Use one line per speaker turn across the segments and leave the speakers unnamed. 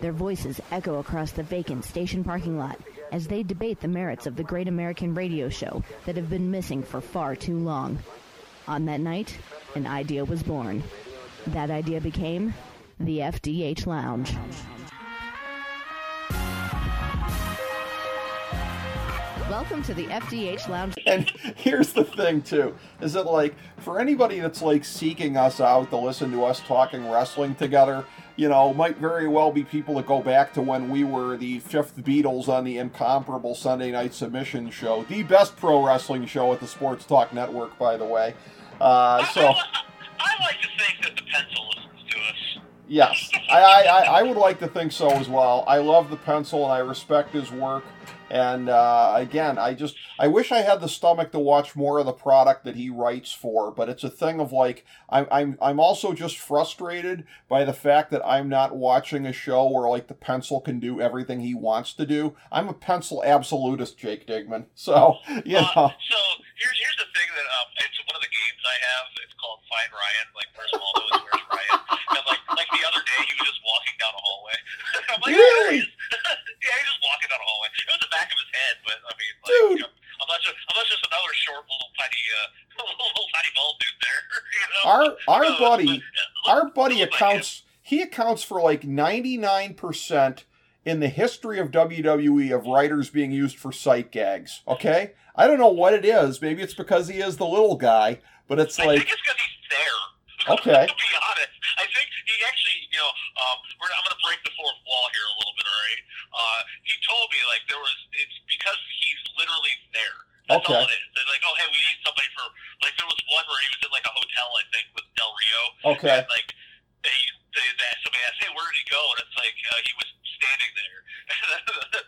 Their voices echo across the vacant station parking lot as they debate the merits of the great American radio show that have been missing for far too long. On that night, an idea was born. That idea became the FDH Lounge. Welcome to the FDH Lounge.
And here's the thing, too, is that, like, for anybody that's, like, seeking us out to listen to us talking wrestling together, you know, might very well be people that go back to when we were the fifth Beatles on the incomparable Sunday Night Submission show, the best pro wrestling show at the Sports Talk Network, by the way. Uh, so,
I, I like to think that the pencil listens to us.
yes, I, I, I would like to think so as well. I love the pencil and I respect his work. And uh, again, I just I wish I had the stomach to watch more of the product that he writes for, but it's a thing of like I'm I'm I'm also just frustrated by the fact that I'm not watching a show where like the pencil can do everything he wants to do. I'm a pencil absolutist, Jake Digman. So you know.
Uh, so here's here's the thing that um, it's one of the games I have. It's called Find Ryan. Like where's Waldo where's Ryan? And like like the other day, he was just walking down a hallway. I'm like,
Really?
"Oh, there yeah, he was just walking down a hallway. It was the back of his head, but I mean, like,
Dude.
you know, I'm not just I'm just another short little tiny uh little, tiny bald dude there. You know?
Our our
Uh,
buddy
but, yeah, look-
our buddy
look like
accounts he accounts for like 99% in the history of WWE of writers being used for sight gags, okay? I don't know what it is. Maybe it's because he is the little guy, but it's
I
like
think it's because he's there.
Okay.
to be honest, I think he actually, you know, um, we're, I'm going to break the fourth wall here a little bit, all right? Uh, he told me like there was, it's because he's literally there. That's
Okay.
all it is. They're like, oh, hey, we need somebody for, like, there was one where he was in like a hotel, I think, with Del Rio.
okay.
And, like, they, they, they somebody asked, hey, where did he go? And it's like uh, he was standing there.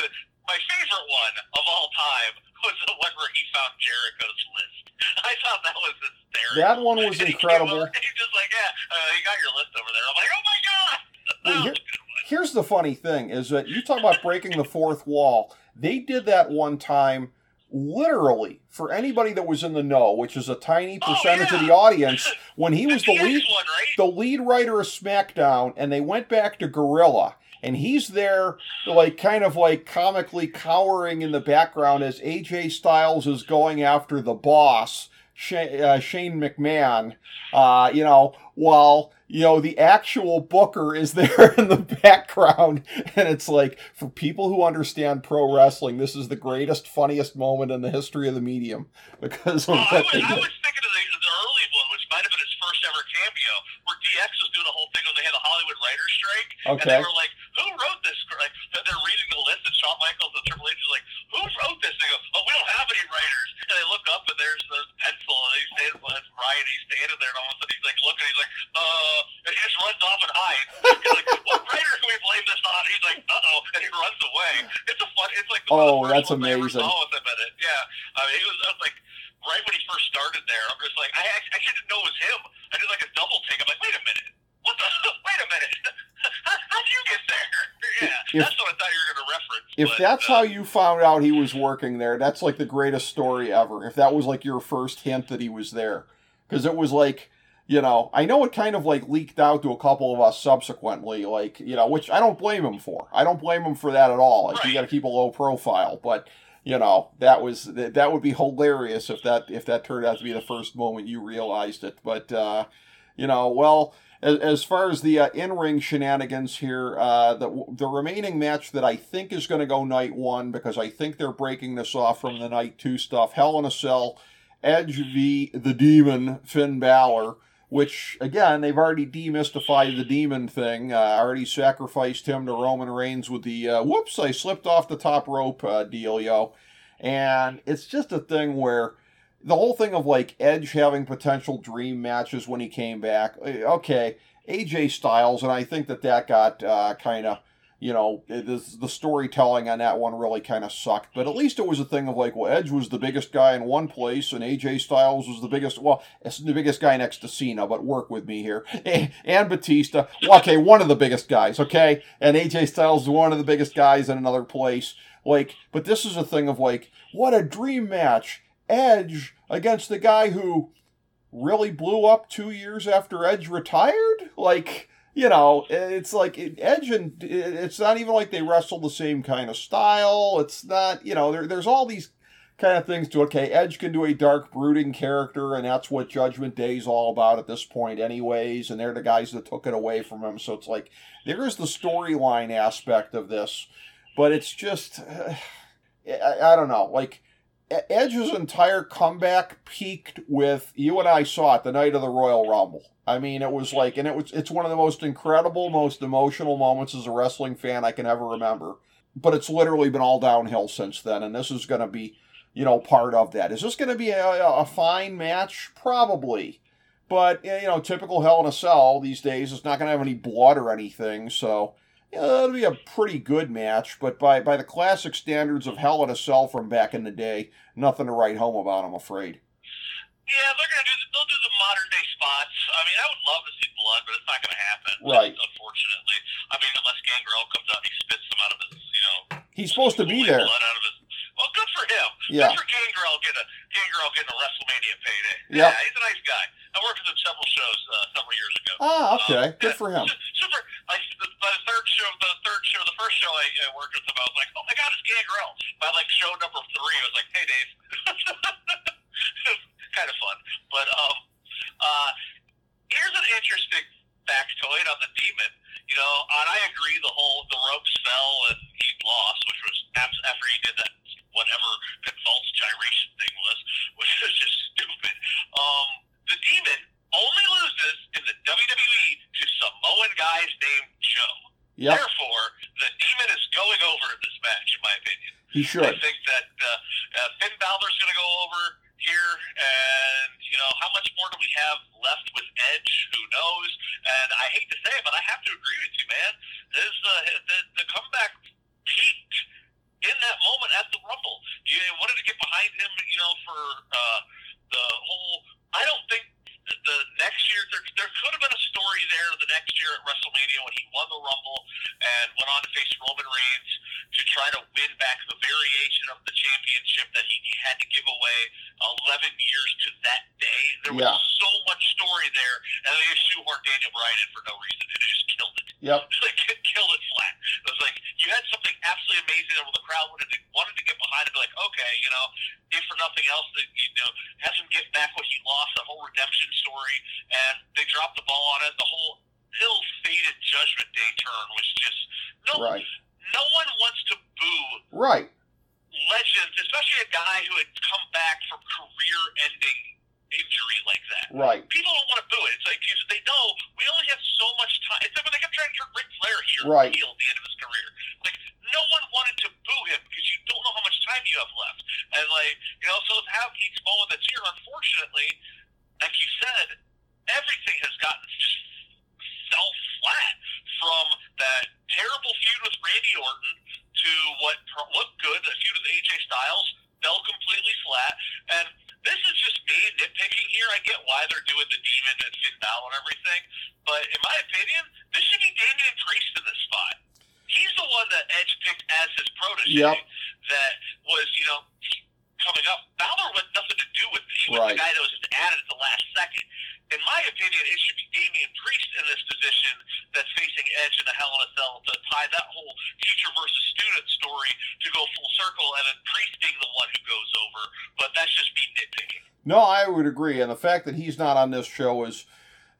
the, my favorite one of all time was the one where he found Jericho's list. I thought that was hysterical.
That one was
And he
incredible.
over, He's just like, yeah, uh, you got your list over there. I'm like, oh my god. That
Well,
was
here-
a good one.
Here's the funny thing is that you talk about breaking the fourth wall. They did that one time literally for anybody that was in the know, which is a tiny
Oh,
percentage of the audience, when he was the
DX
lead
one, right?
the lead writer of SmackDown, and they went back to Gorilla, and he's there, like kind of like comically cowering in the background as AJ Styles is going after the boss, Shane, uh, Shane McMahon. Uh, you know, while you know the actual Booker is there in the background, and it's like for people who understand pro wrestling, this is the greatest, funniest moment in the history of the medium because of
Oh, I, was, I was thinking of the, the early one, which might have been his first ever cameo, where DX was doing a whole thing when they had the Hollywood writers' strike, and they were like, "Who wrote this?" Like they're reading the list, and Shawn Michaels and Triple H is like, "Who wrote this?" They go, "Oh, we don't have any writers." And they look up, and there's the pencil, and he stands, well, that's Ryan. He's standing there, and all of a sudden he's like looking, he's like, "Uh," and he just runs off and hides. He's like, "What writer can we blame this on?" He's like, "Uh oh," and he runs away. It's a fun. It's like the,
Oh, that's
first ones I ever
amazing.
saw with him in it. Yeah, I mean, he was, I was like right when he first started there, I'm just like, I I actually didn't know it was him. I did like a double take. I'm like, wait a minute. Wait a minute. How, how'd you get there? Yeah,
If-
that's what I thought you were going to reference.
If
but,
that's
uh,
how you found out he was working there, that's like the greatest story ever. If that was like your first hint that he was there, because it was like, you know, I know it kind of like leaked out to a couple of us subsequently, like you know, which I don't blame him for. I don't blame him for that at all. Like you got to keep a low profile, but you know that was that that would be hilarious if that if that turned out to be the first moment you realized it. But uh, you know, well. As, as far as the uh, in-ring shenanigans here, uh, the the remaining match that I think is going to go night one because I think they're breaking this off from the night two stuff. Hell in a Cell, Edge v the Demon, Finn Balor. Which again, they've already demystified the demon thing. Uh, already sacrificed him to Roman Reigns with the uh, "whoops, I slipped off the top rope" uh, dealio, and it's just a thing where the whole thing of like Edge having potential dream matches when he came back. eh, Okay, AJ Styles, and I think that that got uh, kind of you know, the storytelling on that one really kind of sucked. But at least it was a thing of like, well, Edge was the biggest guy in one place, and AJ Styles was the biggest. Well, the biggest guy next to Cena, but work with me here. And Batista, well, okay, one of the biggest guys, okay, and AJ Styles is one of the biggest guys in another place. Like, but this is a thing of like, what a dream match. Edge against the guy who really blew up two years after Edge retired? Like, you know, it's like Edge and it's not even like they wrestle the same kind of style. It's not, you know, there, there's all these kind of things to okay, Edge can do a dark, brooding character, and that's what Judgment Day is all about at this point, anyways. And they're the guys that took it away from him. So it's like there is the storyline aspect of this, but it's just, I, I don't know, like Edge's entire comeback peaked with you and I saw it the night of the Royal Rumble. I mean, it was like, and it was it's one of the most incredible, most emotional moments as a wrestling fan I can ever remember. But it's literally been all downhill since then, and this is going to be, you know, part of that. Is this going to be a, a fine match? Probably. But, eh, you know, typical Hell in a Cell these days, it's not going to have any blood or anything, so it'll be a pretty good match, but by, by the classic standards of Hell in a Cell from back in the day, nothing to write home about, I'm afraid.
Yeah, they're gonna do. They'll do the modern day spots. I mean, I would love to see blood, but it's not gonna happen.
Right.
Unfortunately, I mean, unless Gangrel comes out and he spits them out of his, you know.
He's supposed to be there.
Blood out of his. Well, good for him.
Yeah.
Good for Gangrel getting a Gangrel getting a WrestleMania payday.
Yep.
Yeah, he's a nice guy. I worked with him several shows uh, several years ago.
Ah, okay.
Um,
Good
yeah,
for him.
Super. Like the, by the third show, the third show, the first show I, I worked with him, I was like, oh my god, it's Gangrel. By like show number three, I was like, hey Dave. kind of fun, but um, uh, here's an interesting factoid on the demon. You know, and I agree, the whole the ropes fell and he lost, which was after he did that whatever that false gyration thing was, which was just stupid. Um, the demon only loses in the WWE to Samoan guys named Joe.
Yep,
Therefore, the demon is going over in this match, in my opinion.
he should.
I think that uh, uh, Finn Balor's going to go over here, and you know how much more do we have left with Edge? Who knows? And I hate to say it, but I have to agree with you, man. This uh, the, the comeback peaked in that moment at the Rumble. You wanted to get behind him, you know, for uh, the whole. I don't think the next year there, there could have been a story there the next year at WrestleMania when he won the Rumble and went on to face Roman Reigns to try to win back the variation of the championship that he, he had to give away 11 years to that day. There was
Yeah.
so much story there, and they just shoehorned Daniel Bryan in for no reason, and it just killed it.
Yep.
like it killed it flat. It was like you had something absolutely amazing that the crowd wanted to wanted to get behind and be like, okay, you know, if for nothing else, that you know, have him get back what he lost, the whole redemption story, and they dropped the ball on it. The whole ill-fated Judgment Day turn was just no.
Right.
No one wants to boo
Right.
legends, especially a guy who had come back from career-ending injury like that
Right.
people don't want to boo it. It's like 'cause they know we only have so much time. It's like when they kept trying to turn Ric Flair here
Right.
heel at the end of his career. Like no one wanted to boo him because you don't know how much time you have left. And like you know, so to have each moment that's here, unfortunately, like you said, everything has gotten just fell flat from that terrible feud with Randy Orton to what pro- looked good, the feud with AJ Styles fell completely flat. And this is just me nitpicking here. I get why they're doing the Demon and Finn Balor and everything, but in my opinion, this should be Damian Priest in this spot. He's the one that Edge picked as his protege.
Yep.
That was, you know, coming up. Balor had nothing to do with it. He was
Right.
the guy that was just added at the last second. In my opinion, it should be Damian Priest in this position that's facing Edge in the Hell in a Cell to tie that whole teacher versus student story to go full circle, and then Priest being the one who goes over. But that's just me nitpicking.
No, I would agree, and the fact that he's not on this show is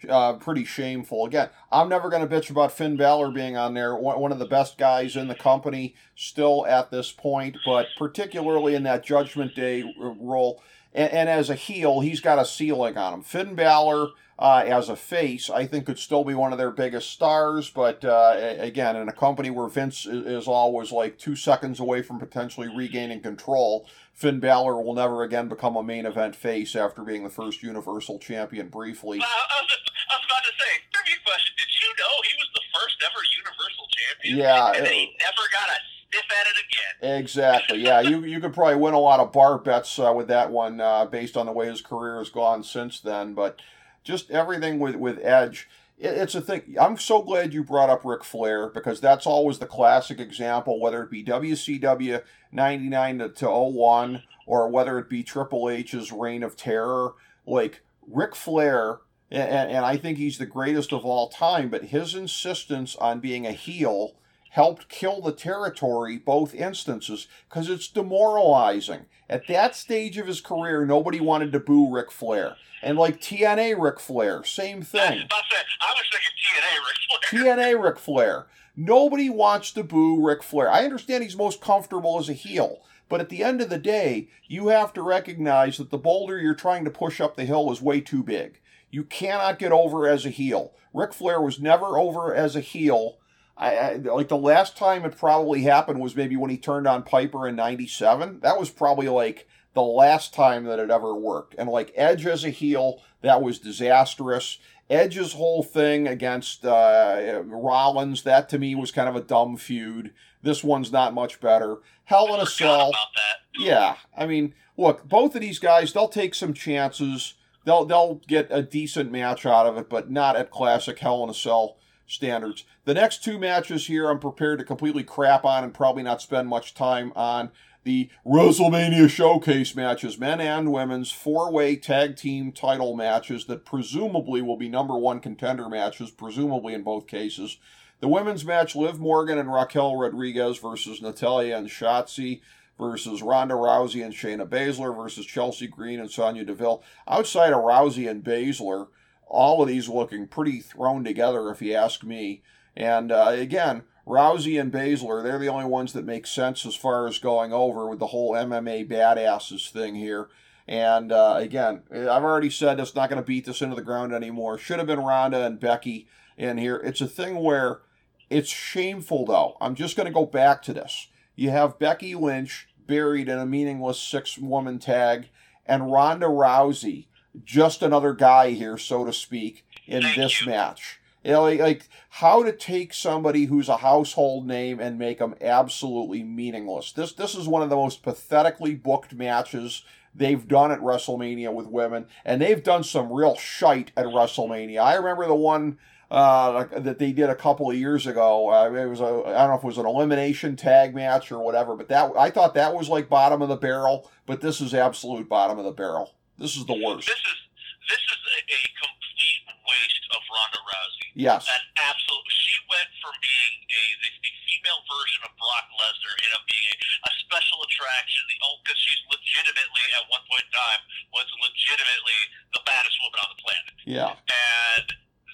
uh, pretty shameful. Again, I'm never going to bitch about Finn Balor being on there. One of the best guys in the company still at this point, but particularly in that Judgment Day role. And, and as a heel, he's got a ceiling on him. Finn Balor, uh, as a face, I think could still be one of their biggest stars. But uh, again, in a company where Vince is always like two seconds away from potentially regaining control, Finn Balor will never again become a main event face after being the first Universal Champion briefly.
I, was, I was about to say, trivia question. Did you know he was the first ever Universal Champion?
Yeah,
and
it-
he never got a sniff at it again.
Exactly. Yeah, you you could probably win a lot of bar bets uh, with that one uh, based on the way his career has gone since then. But just everything with with Edge, it, it's a thing. I'm so glad you brought up Ric Flair because that's always the classic example, whether it be WCW '99 to, to 01 or whether it be Triple H's Reign of Terror. Like Ric Flair. And, and I think he's the greatest of all time, but his insistence on being a heel helped kill the territory both instances because it's demoralizing. At that stage of his career, nobody wanted to boo Ric Flair. And like TNA Ric Flair, same
I was
thing.
about to say, I was thinking TNA Ric Flair.
TNA Ric Flair. Nobody wants to boo Ric Flair. I understand he's most comfortable as a heel, but at the end of the day, you have to recognize that the boulder you're trying to push up the hill is way too big. You cannot get over as a heel. Ric Flair was never over as a heel. I, I like the last time it probably happened was maybe when he turned on Piper in '97. That was probably like the last time that it ever worked. And like Edge as a heel, that was disastrous. Edge's whole thing against uh, Rollins, that to me was kind of a dumb feud. This one's not much better. Hell in a Cell.
about that.
Yeah, I mean, look, both of these guys, they'll take some chances. They'll they'll get a decent match out of it, but not at classic Hell in a Cell standards. The next two matches here, I'm prepared to completely crap on and probably not spend much time on. The WrestleMania Showcase matches, men and women's four-way tag team title matches that presumably will be number one contender matches, presumably in both cases. The women's match, Liv Morgan and Raquel Rodriguez versus Natalya and Shotzi versus Ronda Rousey and Shayna Baszler versus Chelsea Green and Sonya Deville. Outside of Rousey and Baszler, all of these looking pretty thrown together, if you ask me. And uh, again, Rousey and Baszler, they're the only ones that make sense as far as going over with the whole MMA badasses thing here. And uh, again, I've already said it's not going to beat this into the ground anymore. Should have been Ronda and Becky in here. It's a thing where it's shameful, though. I'm just going to go back to this. You have Becky Lynch buried in a meaningless six woman tag, and Ronda Rousey, just another guy here, so to speak, in
Thank
this
you.
match. You know, like, like how to take somebody who's a household name and make them absolutely meaningless. This this is one of the most pathetically booked matches they've done at WrestleMania with women, and they've done some real shite at WrestleMania. I remember the one uh, that they did a couple of years ago. Uh, it was a I don't know if it was an elimination tag match or whatever, but that I thought that was like bottom of the barrel. But this is absolute bottom of the barrel. This is the worst.
This is this is a, a complete waste of Ronda Rousey.
Yes.
An absolute. She went from being a the, the female version of Brock Lesnar into being a, a special attraction. The oh, because she's legitimately at one point in time was legitimately the baddest woman on the planet,
Yeah.
and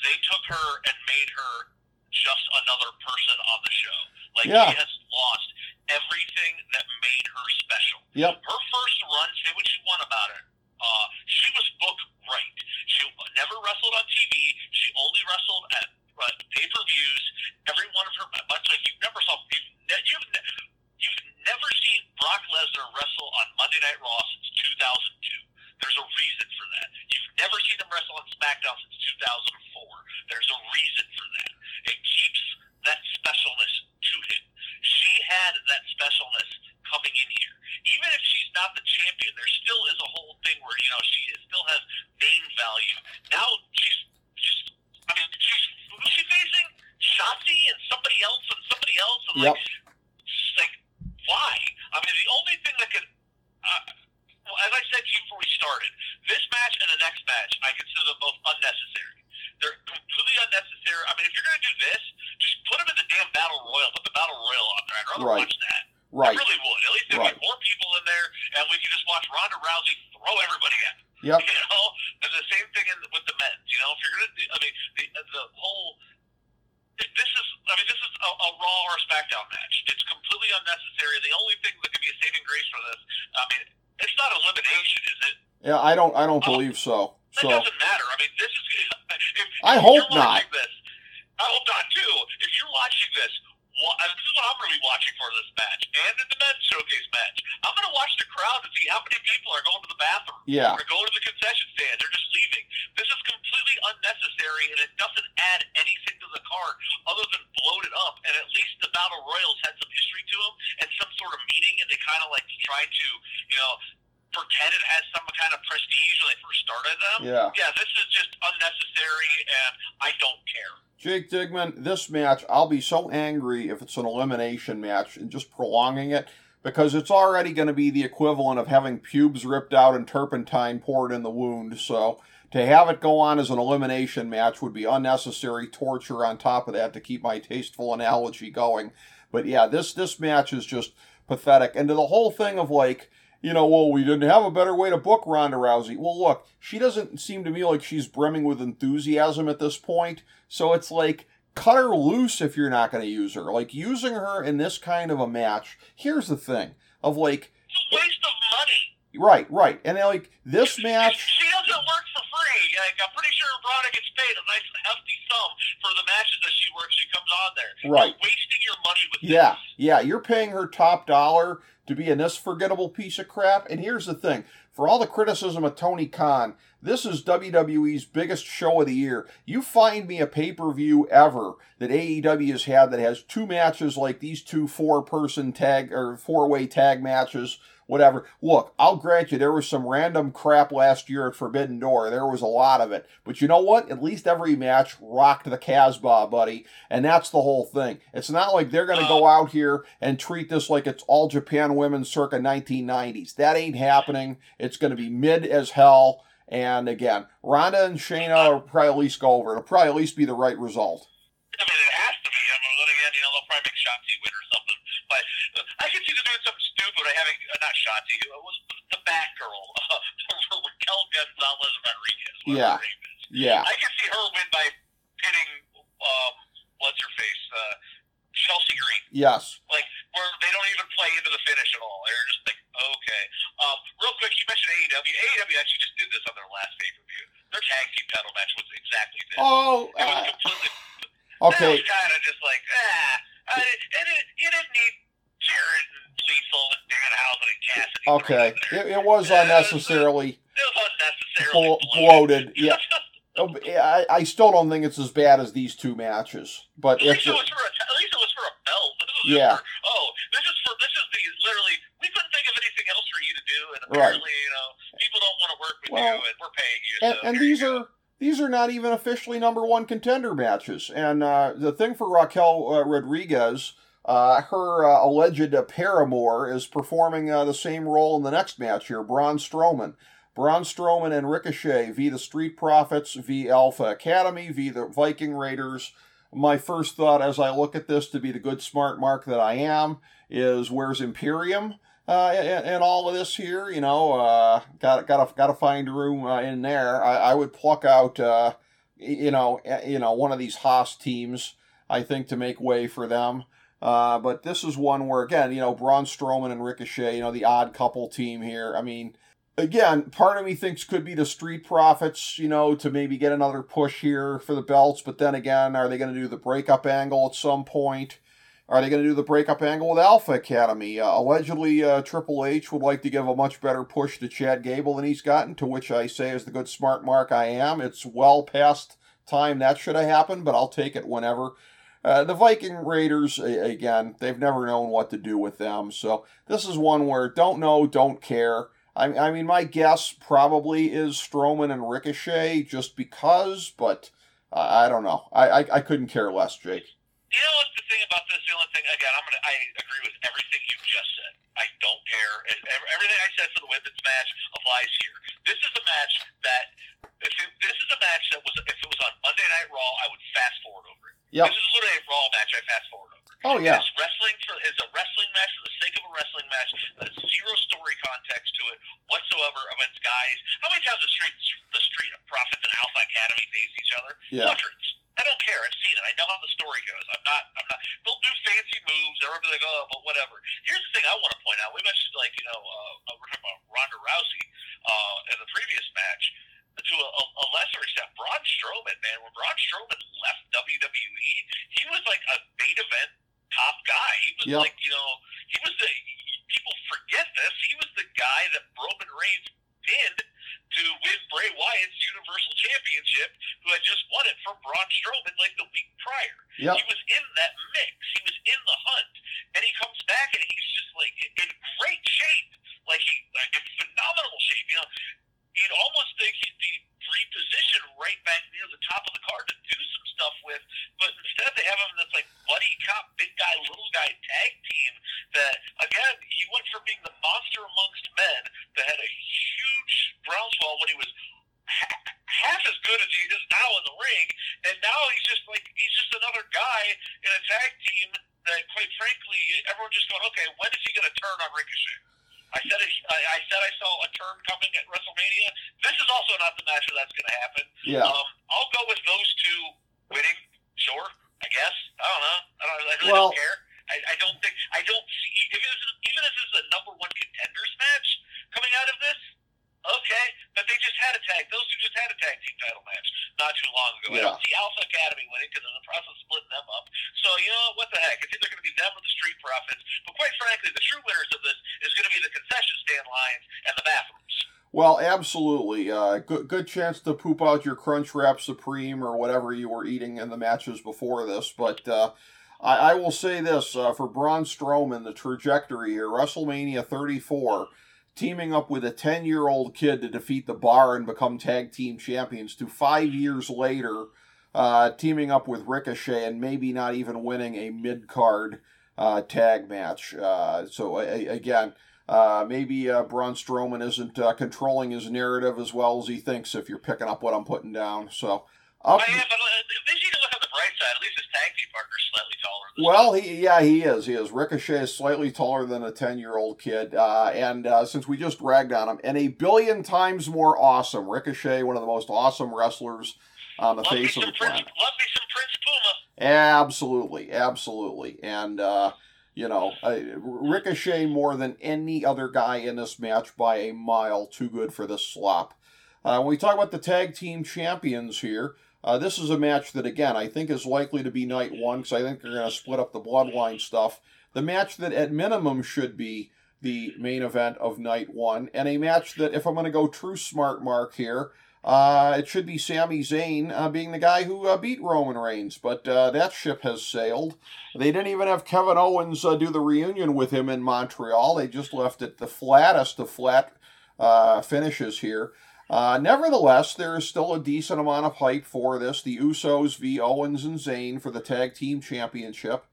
they took her and made her just another person on the show. Like
Yeah.
she has lost everything that made her special
Yep.
her first run, say what you want about her, uh, she was booked right. She never wrestled on TV. She only wrestled at uh, pay-per-views. Every one of her, much like you never saw, you've, ne- you've, ne- you've never seen Brock Lesnar wrestle on Monday Night Raw since 2002. There's a reason for that. You've never seen him wrestle on SmackDown since 2004. There's a reason for that. It keeps that specialness to him. She had that specialness coming in here. Even if she's not the champion, there still is a whole thing where you know she is- still has name value. Now she's she's I mean she's who's she facing? Shotzi and somebody else and somebody else and
Yep.
like just like why? I mean the only thing that could uh, well, as I said to you before we started, this match and the next match I consider them both unnecessary. They're completely unnecessary. I mean, if you're going to do this, just put them in the damn battle royal. Put the battle royal on there. I'd rather
Right.
watch that.
Right.
I really would. At least there'd
Right.
be more people in there, and we could just watch Ronda Rousey throw everybody at. them.
Yep.
You know, and the same thing in, with the men's. You know, if you're gonna, do, I mean, the the whole. if This is, I mean, this is a, a Raw or a SmackDown match. It's completely unnecessary. The only thing that could be a saving grace for this, I mean, it's not elimination, is it?
Yeah. I don't. Believe so.
That
So.
doesn't matter. I mean, this is. If,
I
if
hope
you're
not.
watching This, I hope not too. If you're watching this, uh, this is what I'm going to be watching for this match and in the men's showcase match. I'm going to watch the crowd to see how many people are going to the bathroom
Yeah.
or going to the concession stand. They're just leaving. This is completely unnecessary, and it doesn't add anything to the card other than bloat it up. And at least the meeting and some sort of meaning and they kind of like try to, you know, pretend it has some kind of prestige when they first started them.
Yeah.
Yeah, this is just unnecessary and I don't care.
Jake Digman, this match, I'll be so angry if it's an elimination match and just prolonging it because it's already going to be the equivalent of having pubes ripped out and turpentine poured in the wound. So to have it go on as an elimination match would be unnecessary torture on top of that to keep my tasteful analogy going. But yeah, this this match is just pathetic. And to the whole thing of like, you know, well, we didn't have a better way to book Ronda Rousey. Well, look, she doesn't seem to me like she's brimming with enthusiasm at this point. So it's like, cut her loose if you're not going to use her. Like, using her in this kind of a match, here's the thing of like,
It's a waste of money.
right, right. And like, this match,
She doesn't work for free. Like, I'm pretty sure Ronda gets paid a nice hefty sum for the matches that she works. She comes on there.
Right.
You're wasting your money with
Yeah,
this.
yeah, you're paying her top dollar to be in this forgettable piece of crap. And here's the thing for all the criticism of Tony Khan, this is WWE's biggest show of the year. You find me a pay per view ever that AEW has had that has two matches like these two four person tag or four way tag matches. Whatever. Look, I'll grant you there was some random crap last year at Forbidden Door. There was a lot of it. But you know what? At least every match rocked the Casbah, buddy. And that's the whole thing. It's not like they're going to go out here and treat this like it's all Japan women circa 1990s. That ain't happening. It's going to be mid as hell. And again, Ronda and Shayna will probably at least go over. It'll probably at least be the right result.
I mean, it has to be. I mean, again, you know, they'll probably make Shotzi win or something. But uh, I could see them doing something stupid by having, uh, not Shotzi, uh, was the Batgirl, uh, Raquel Gonzalez Rodriguez.
Yeah.
her name is.
Yeah.
I can see her win by pinning, um, what's her face, uh, Chelsea Green.
Yes.
Like, where they don't even play into the finish at all. They're just like, okay. Um, real quick, you mentioned AEW. AEW actually just did this on their last pay per view. Their tag team title match was exactly this.
Oh,
it was
uh,
completely.
okay.
That was kind of just like, ah. I, and it, you didn't need Jarrett and Lethal and Danhausen and Cassidy. thrown
Okay. It, it was unnecessarily
It was unnecessarily
blo- bloated. Yeah. Oh, I, I still don't think it's as bad as these two matches. But
At least, it was for a, at least it was for a belt.
Yeah.
for, oh, this is for this is the literally. We couldn't think of anything else for you to do, and
Right.
apparently, you know, people don't want to work with
Well,
you, and we're paying you.
and,
so
and
here you
these are these are not even officially number one contender matches. And uh, the thing for Raquel uh, Rodriguez, uh, her uh, alleged uh, paramour is performing uh, the same role in the next match here. Braun Strowman. Braun Strowman and Ricochet v. the Street Profits, v. Alpha Academy, v. the Viking Raiders. My first thought as I look at this to be the good smart mark that I am is where's Imperium? uh, and, and all of this here, you know, uh, got got got to find room uh, in there. I, I would pluck out, uh, you know, you know, one of these Haas teams. I think to make way for them. Uh, but this is one where again, you know, Braun Strowman and Ricochet, you know, the odd couple team here. I mean, again, part of me thinks could be the Street Profits, you know, to maybe get another push here for the belts. But then again, are they going to do the breakup angle at some point? Are they going to do the breakup angle with Alpha Academy? Uh, allegedly, uh, Triple H would like to give a much better push to Chad Gable than he's gotten, to which I say, as the good smart mark I am, it's well past time that should have happened, but I'll take it whenever. Uh, the Viking Raiders, again, they've never known what to do with them, so this is one where don't know, don't care. I, I mean, my guess probably is Strowman and Ricochet just because, but uh, I don't know. I, I, I couldn't care less, Jake.
You know what's the thing about this? The only thing, again, I'm gonna, I agree with everything you just said. I don't care. Everything I said for the women's match applies here. This is a match that, if it, this is a match that was, if it was on Monday Night Raw, I would fast forward over it.
Yep.
This is literally a Raw match. I fast forward over.
Oh, yeah.
It's wrestling for is a wrestling match for the sake of a wrestling match. There's zero story context to it whatsoever against guys. How many times the street the street of profits and Alpha Academy face each other?
Yeah.
Hundreds. I don't care. I've seen it. I know how the story goes. I'm not. I'm not. They'll do fancy moves. They're over like, oh, but whatever. Here's the thing I want to point out. We mentioned like you know uh, we're talking about Ronda Rousey uh, in the previous match. To a, a, a lesser extent, Braun Strowman, man. When Braun Strowman left WWE, he was like a main event top guy. He was
Yep.
like you know he was the people forget this. He was the guy that Roman Reigns pinned to win Bray Wyatt's Universal Championship, who had just won it from Braun Strowman like the week prior.
Yep.
He was in that mix. He was in the hunt, and he comes back and he's just like in great shape. Like he, like in phenomenal shape. You know, you'd almost think he'd be repositioned right back near the top of the card to do some stuff with, but instead they have him this like buddy cop, big guy, little guy tag team. That again, he went from being the monster amongst men that had a huge groundswell when he was half as good as he is now in the ring, and now he's just like he's just another guy in a tag team that, quite frankly, everyone just going, okay, when is he going to turn on Ricochet? I said it, I, I said I saw a turn coming at WrestleMania. This is also not the match where that's going to happen.
Yeah.
Um, I'll go with those two winning. Sure, I guess. I don't know. I don't. I really
Well-
don't care. I, I don't think. I don't see. If it was, even if this is a number one contenders match coming out of this, okay. But they just had a tag. Those two just had a tag team title match not too long ago. I
Yeah.
don't see Alpha Academy winning because they're in the process of splitting them up. So you know what the heck? It's either going to be them or the Street Profits. But quite frankly, the true winners of this is going to be the concession stand lines and the bathrooms.
Well, absolutely. Uh, good, good chance to poop out your Crunchwrap Supreme or whatever you were eating in the matches before this. But uh, I, I will say this uh, for Braun Strowman, the trajectory here, WrestleMania 34, teaming up with a 10 year old kid to defeat the Bar and become tag team champions, to five years later, uh, teaming up with Ricochet and maybe not even winning a mid card uh, tag match. Uh, so, a- again, uh, maybe uh, Braun Strowman isn't uh, controlling his narrative as well as he thinks. If you're picking up what I'm putting down, so up.
Oh, yeah, but uh, they need to look on the bright side. At least his tag team partner's slightly taller. Than
Well, he yeah he is. He is. Ricochet is slightly taller than a ten year old kid, uh, and uh, since we just ragged on him, and a billion times more awesome. Ricochet, one of the most awesome wrestlers on the
love
face of the
Prince.
planet.
Love me some Prince Puma.
Absolutely, absolutely, and uh, you know, Ricochet more than any other guy in this match by a mile. Too good for this slop. Uh, when we talk about the tag team champions here, uh, this is a match that again I think is likely to be night one because I think they're going to split up the bloodline stuff. The match that at minimum should be the main event of night one, and a match that if I'm going to go true smart mark here. Uh, it should be Sami Zayn uh, being the guy who uh, beat Roman Reigns, but uh, that ship has sailed. They didn't even have Kevin Owens uh, do the reunion with him in Montreal. They just left it the flattest of flat uh, finishes here. Nevertheless, there is still a decent amount of hype for this. The Usos v. Owens and Zayn for the Tag Team Championship.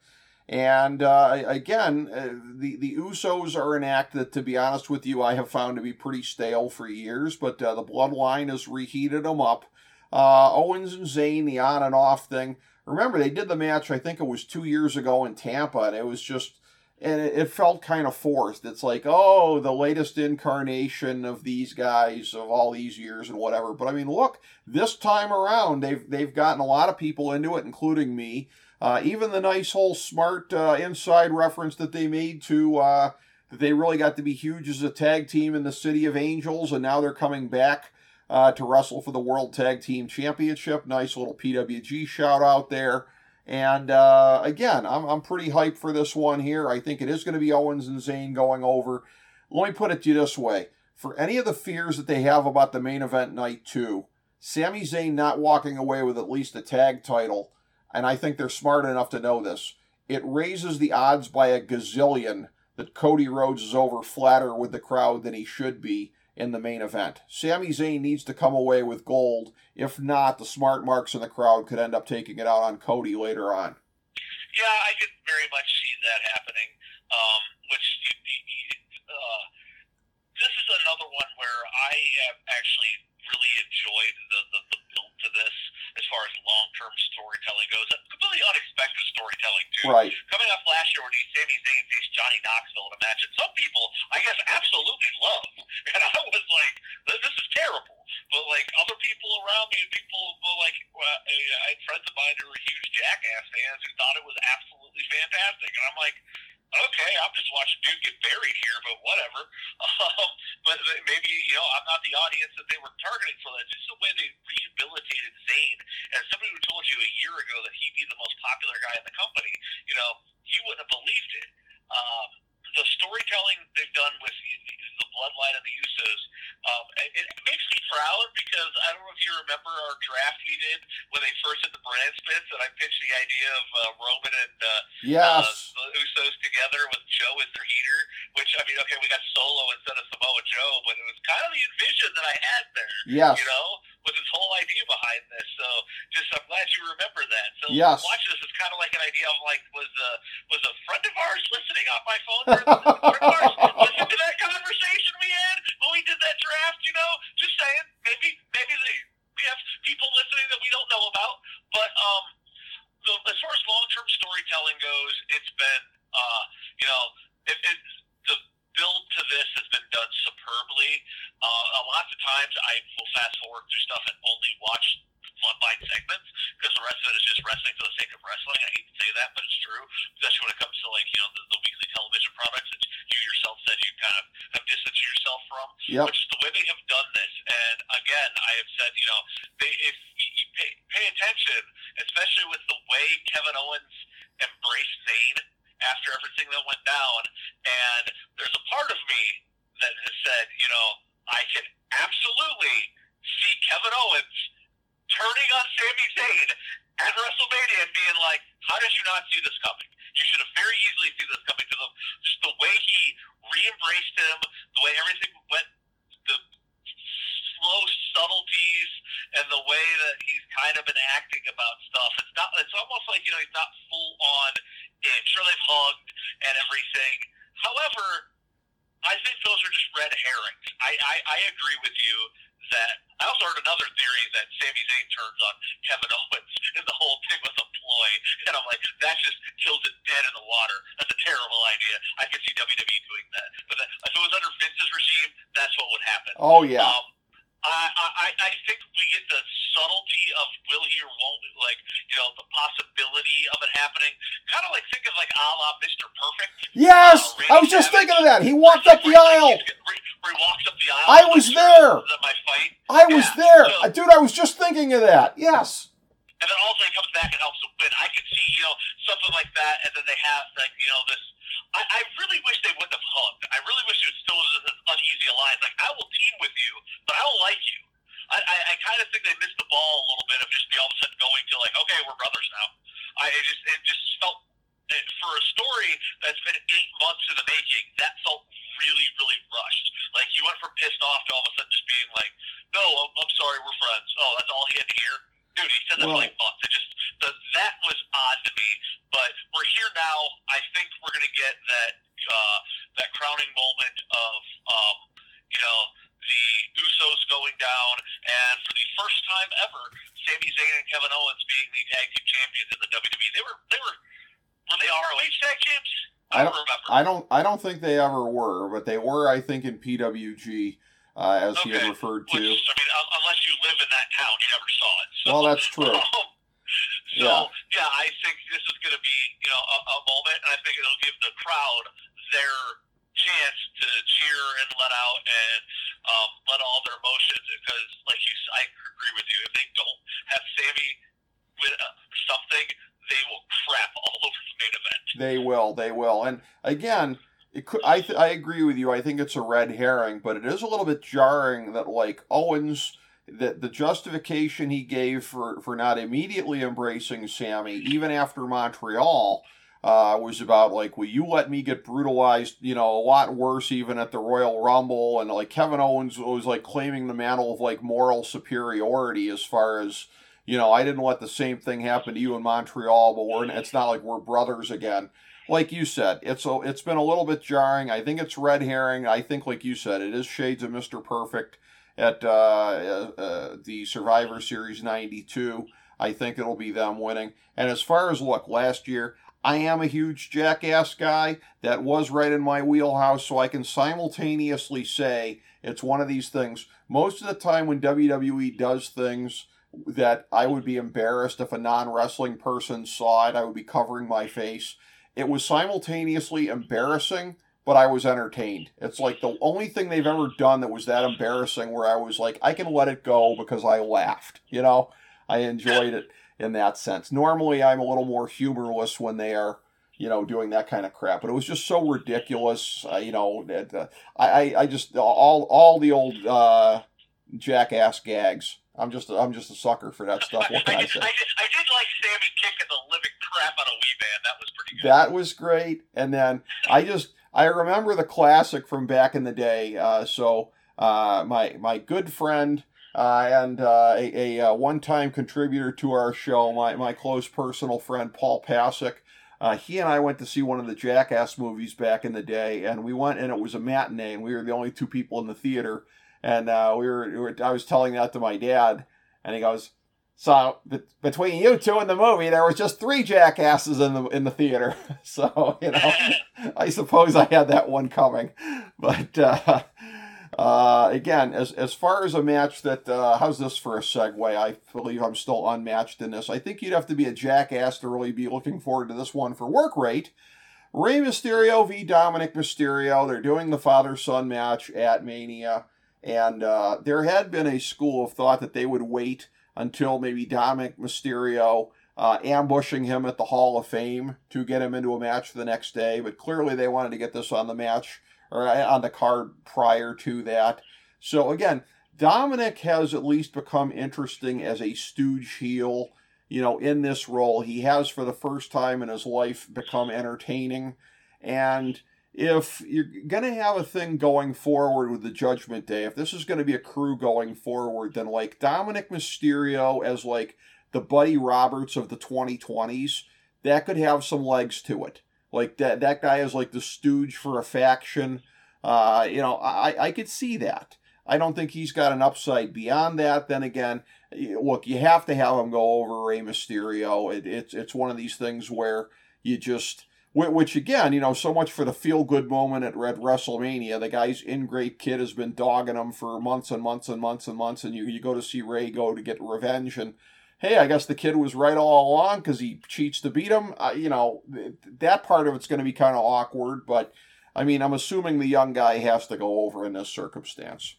And uh, again, uh, the the Usos are an act that, to be honest with you, I have found to be pretty stale for years. But uh, the Bloodline has reheated them up. Uh, Owens and Zayn, the on and off thing. Remember, they did the match. I think it was two years ago in Tampa, and it was just, and it, it felt kind of forced. It's like, oh, the latest incarnation of these guys of all these years and whatever. But I mean, look, this time around, they've they've gotten a lot of people into it, including me. Uh, even the nice whole smart uh, inside reference that they made to uh, that they really got to be huge as a tag team in the City of Angels, and now they're coming back uh, to wrestle for the World Tag Team Championship. Nice little PWG shout out there. And uh, again, I'm, I'm pretty hyped for this one here. I think it is going to be Owens and Zayn going over. Let me put it to you this way for any of the fears that they have about the main event night two, Sami Zayn not walking away with at least a tag title and I think they're smart enough to know this. It raises the odds by a gazillion that Cody Rhodes is over flatter with the crowd than he should be in the main event. Sami Zayn needs to come away with gold. If not, the smart marks in the crowd could end up taking it out on Cody later on.
Yeah, I could very much see that happening. Um, which uh, this is another one where I have actually really enjoyed the, the, the build to this as far as long term storytelling goes. Completely unexpected storytelling too.
Right.
Coming off last year when he Sami Zayn faced Johnny Knoxville in a match that some people, I guess, absolutely loved, and I was like, "This this is terrible." But like other people around me, and people like, well, I had friends of mine who were huge Jackass fans who thought it was absolutely fantastic, and I'm like, okay, I'm just watching dude get buried here, but whatever. Um, but maybe you know I'm not the audience that they were targeting for that. Just the way they rehabilitated Zayn, as somebody who told you a year ago that he'd be the most popular guy in the company, you know, you wouldn't have believed it. Um, the storytelling they've done with the Bloodline and the Usos, um, it, it makes me proud because I don't know if you remember our draft we did when they first did the brand splits, and I pitched the idea of uh, Roman and uh,
Yes.
uh, the Usos together with Joe as their heater. Which I mean, okay, we got Solo instead of Samoa Joe, but it was kind of the envision that I had there.
Yes.
You know, with his whole idea behind this. So just I'm glad you remember that. So
Yes.
watching this is kind of like an idea of like was a was a friend of ours listening on my phone. during the- a friend of ours listen to that conversation we had when we did that draft. You know, just saying maybe maybe they, we have people listening that we don't know about, but um. The, as far as long-term storytelling goes, it's been, uh, you know, it, it, build to this has been done superbly. Uh, a lot of times I will fast forward through stuff and only watch frontline segments because the rest of it is just wrestling for the sake of wrestling. I hate to say that, but it's true, especially when it comes to like you know the, the weekly television products that you yourself said you kind of have distanced yourself from.
Yep.
Which is the way they have done this. And again, I have said you know they if you pay, pay attention, especially with the way Kevin Owens embraced Zayn after everything that went down, and there's a part of me that has said, you know, I can absolutely see Kevin Owens turning on Sami Zayn at WrestleMania and being like, "How did you not see this coming? You should have very easily seen this coming." To the just the way he re-embraced him, the way everything went, the slow subtleties, and the way that he's kind of been acting about stuff. It's not. It's almost like you know he's not full on in. Sure, they've hugged and everything. However, I think those are just red herrings. I, I, I agree with you that I also heard another theory that Sami Zayn turns on Kevin Owens and the whole thing was a ploy. And I'm like, that just kills it dead in the water. That's a terrible idea. I could see WWE doing that. But that, if it was under Vince's regime, that's what would happen.
Oh yeah.
Um, I, I, I think we get the subtlety of will he or won't, like, you know, the possibility of it happening. Kind of like think of like a la Mr. Perfect.
Yes, I was just thinking of that. He walked up the aisle.
he's getting- Where where he walks up the aisle.
I was there.
"This is my fight.
I was there, dude. I was just thinking of that. Yes.
and then also he comes back and helps them win. I could see, you know, something like that, and then they have like, you know, this. I, I really wish they wouldn't have hugged. I really wish it was still this uneasy alliance. Like, I will team with you, but I don't like you. I, I, I kind of think they missed the ball a little bit of just be all of a sudden going to like, okay, we're brothers now. I it just it just felt it, for a story that's been eight months in the making. That felt really really rushed. Like you went from pissed off to all of a sudden just being like, no, I'm, I'm sorry, we're friends. Oh, that's all he had to hear. Dude, he said that
Well-
for like months. It just the, that was odd to me. But we're here now. I think we're gonna get that uh, that crowning moment of um, you know the Usos going down, and for the first time ever, Sami Zayn and Kevin Owens being the tag team champions in the WWE. They were they were were they ROH tag champs?
I
I don't remember.
I don't. I don't think they ever were, but they were. I think in PWG, uh, as he had
Okay.
referred
Which,
to.
I mean, un- unless you live in that town, you never saw it. So,
Well, that's true.
um, so
Yeah.
yeah. I think this is going to be you know a, a moment, and I think it'll give the crowd their chance to cheer and let out and um, let all their emotions. Because, like you, I agree with you. If they don't have Sami with uh, something, they will crap all over the main event.
They will. They will. And again, it could, I th- I agree with you. I think it's a red herring, but it is a little bit jarring that like Owens. That the justification he gave for, for not immediately embracing Sami, even after Montreal, uh, was about like, will you let me get brutalized? You know, a lot worse even at the Royal Rumble, and like Kevin Owens was like claiming the mantle of like moral superiority as far as you know, I didn't let the same thing happen to you in Montreal, but we're it's not like we're brothers again. Like you said, it's a, it's been a little bit jarring. I think it's red herring. I think, like you said, it is shades of Mister Perfect at uh, uh, uh, the Survivor Series '92. I think it'll be them winning. And as far as look, last year I am a huge jackass guy. That was right in my wheelhouse, so I can simultaneously say it's one of these things. Most of the time when WWE does things that I would be embarrassed if a non wrestling person saw it. I would be covering my face. It was simultaneously embarrassing, but I was entertained. It's like the only thing they've ever done that was that embarrassing where I was like, I can let it go because I laughed. You know, I enjoyed it in that sense. Normally, I'm a little more humorless when they are. You know, doing that kind of crap, but it was just so ridiculous. Uh, you know, uh, I, I, I just all, all the old uh, jackass gags. I'm just, I'm just a sucker for that stuff. What can I
did,
say?
I, did, I did like Sami kicking the living crap out of Wee Man. That was pretty good.
That was great. And then I just I remember the classic from back in the day. Uh, so uh, my my good friend uh, and uh, a, a, uh one-time contributor to our show, my my close personal friend Paul Pasick. Uh, he and I went to see one of the Jackass movies back in the day, and we went, and it was a matinee, and we were the only two people in the theater. And uh, we, were, we were, I was telling that to my dad, and he goes, "So be- between you two and the movie, there was just three jackasses in the in the theater. so you know, I suppose I had that one coming, but uh, Uh, again, as as far as a match that uh, how's this for a segue? I believe I'm still unmatched in this. I think you'd have to be a jackass to really be looking forward to this one for work rate. Rey Mysterio v Dominic Mysterio. They're doing the father son match at Mania, and uh, there had been a school of thought that they would wait until maybe Dominic Mysterio uh, ambushing him at the Hall of Fame to get him into a match the next day. But clearly, they wanted to get this on the match or uh, on the card prior to that. So again, Dominic has at least become interesting as a stooge heel. You know, in this role, he has for the first time in his life become entertaining. And if you're going to have a thing going forward with the Judgment Day, if this is going to be a crew going forward, then like Dominic Mysterio as like the Buddy Roberts of the 2020s, that could have some legs to it. Like that that guy is like the stooge for a faction. Uh, you know, I I could see that. I don't think he's got an upside beyond that. Then again, look, you have to have him go over Rey Mysterio. It, it's it's one of these things where you just which again, you know, so much for the feel good moment at Red WrestleMania. The guy's in great kid has been dogging him for months and months and months and months, and you you go to see Rey go to get revenge and hey, I guess the kid was right all along because he cheats to beat him. Uh, you know, that part of it's going to be kind of awkward, but I mean, I'm assuming the young guy has to go over in this circumstance.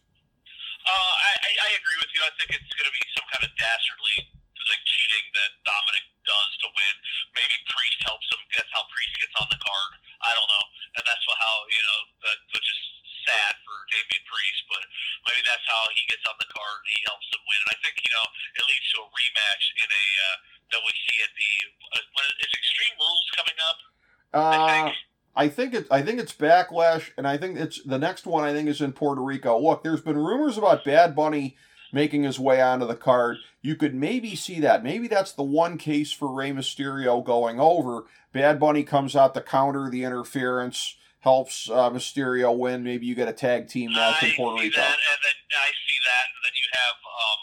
Uh, I, I agree with you. I think it's going to be some kind of dastardly like cheating that Dominic does to win. Maybe Priest helps him. That's how Priest gets on the card. I don't know, and that's how you know that, which is sad for Damian Priest, but maybe that's how he gets on the card and he helps them win. And I think you know it leads to a rematch in a uh, that we see at the uh, when is Extreme Rules coming up?
Uh, I think. I think it. I think it's backlash, and I think it's the next one. I think is in Puerto Rico. Look, there's been rumors about Bad Bunny making his way onto the card. You could maybe see that. Maybe that's the one case for Rey Mysterio going over. Bad Bunny comes out to counter the interference helps uh, Mysterio win. Maybe you get a tag team match
I
in Puerto Rico.
That, and then I see that, and then you have um,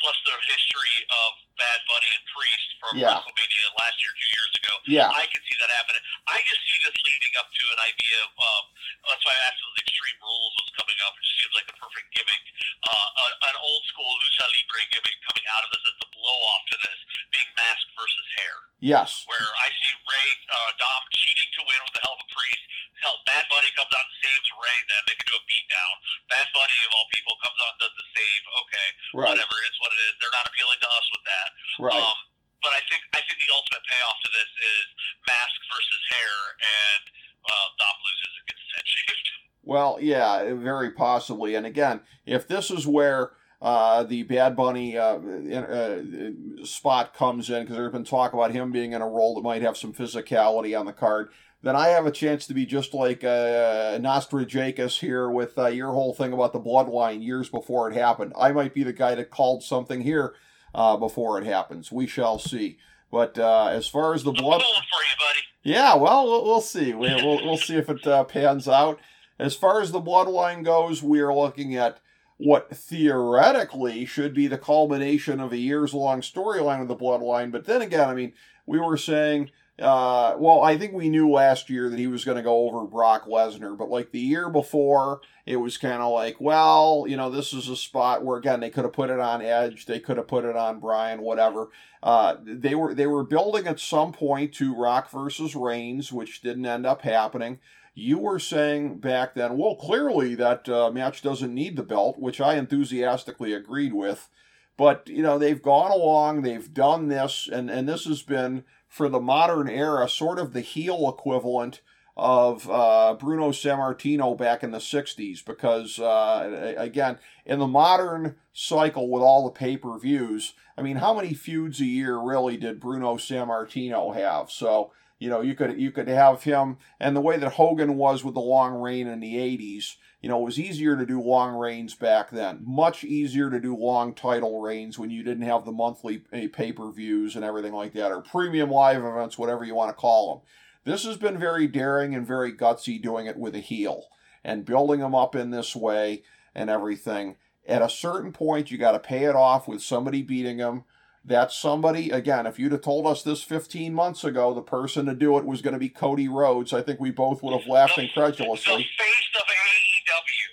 plus the history of Bad Bunny and Priest from
Yeah.
WrestleMania last year, two years ago.
Yeah.
I can see that happening. I just see this leading up to an idea of. Um, that's why I asked if the Extreme Rules was coming up. It just seems like the perfect gimmick, uh, a, an old school lucha libre gimmick coming out of this as the blow off to this being mask versus hair
Yes.
where I see Rey uh, Dom cheating to win with the help of Priest. Hell, Bad Bunny comes out and saves Rey. Then they can do a beatdown. Bad Bunny of all people comes out and does the save. Okay,
Right.
whatever. It's what it is. They're not appealing to us with that.
Right.
Um, but I think I think the ultimate payoff to this is mask versus hair, and uh, Dom loses and gets his head shaved.
Well, yeah, very possibly. And again, if this is where uh, the Bad Bunny uh, in- uh, spot comes in, because there's been talk about him being in a role that might have some physicality on the card, then I have a chance to be just like uh, Nostradamus here with uh, your whole thing about the bloodline years before it happened. I might be the guy that called something here uh, before it happens. We shall see. But uh, as far as the blood.
you, buddy.
Yeah, well, we'll, we'll see. We, we'll, we'll see if it uh, pans out. As far as the bloodline goes, we are looking at what theoretically should be the culmination of a years long storyline of the bloodline. But then again, I mean, we were saying, uh, well, I think we knew last year that he was going to go over Brock Lesnar, but like the year before, it was kind of like, well, you know, this is a spot where again they could have put it on Edge, they could have put it on Bryan, whatever. Uh, they were they were building at some point to Rock versus Reigns, which didn't end up happening. You were saying back then, well, clearly that uh, match doesn't need the belt, which I enthusiastically agreed with. But you know they've gone along, they've done this, and and this has been for the modern era sort of the heel equivalent of uh, Bruno Sammartino back in the '60s, because uh, again, in the modern cycle with all the pay-per-views, I mean, how many feuds a year really did Bruno Sammartino have? So you know, you could you could have him, and the way that Hogan was with the long reign in the '80s, you know, it was easier to do long reigns back then. Much easier to do long title reigns when you didn't have the monthly eh, pay per views and everything like that, or premium live events, whatever you want to call them. This has been very daring and very gutsy doing it with a heel and building them up in this way and everything. At a certain point, you got to pay it off with somebody beating them. That somebody, again, if you'd have told us this 15 months ago, the person to do it was going to be Cody Rhodes, I think we both would have laughed
The
incredulously.
face of.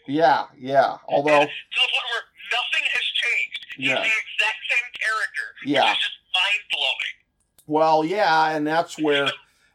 Yeah, yeah. Although,
And to the point where nothing has changed. He's
Yeah.
the exact same character.
Yeah.
Just mind blowing.
well, yeah, and that's where,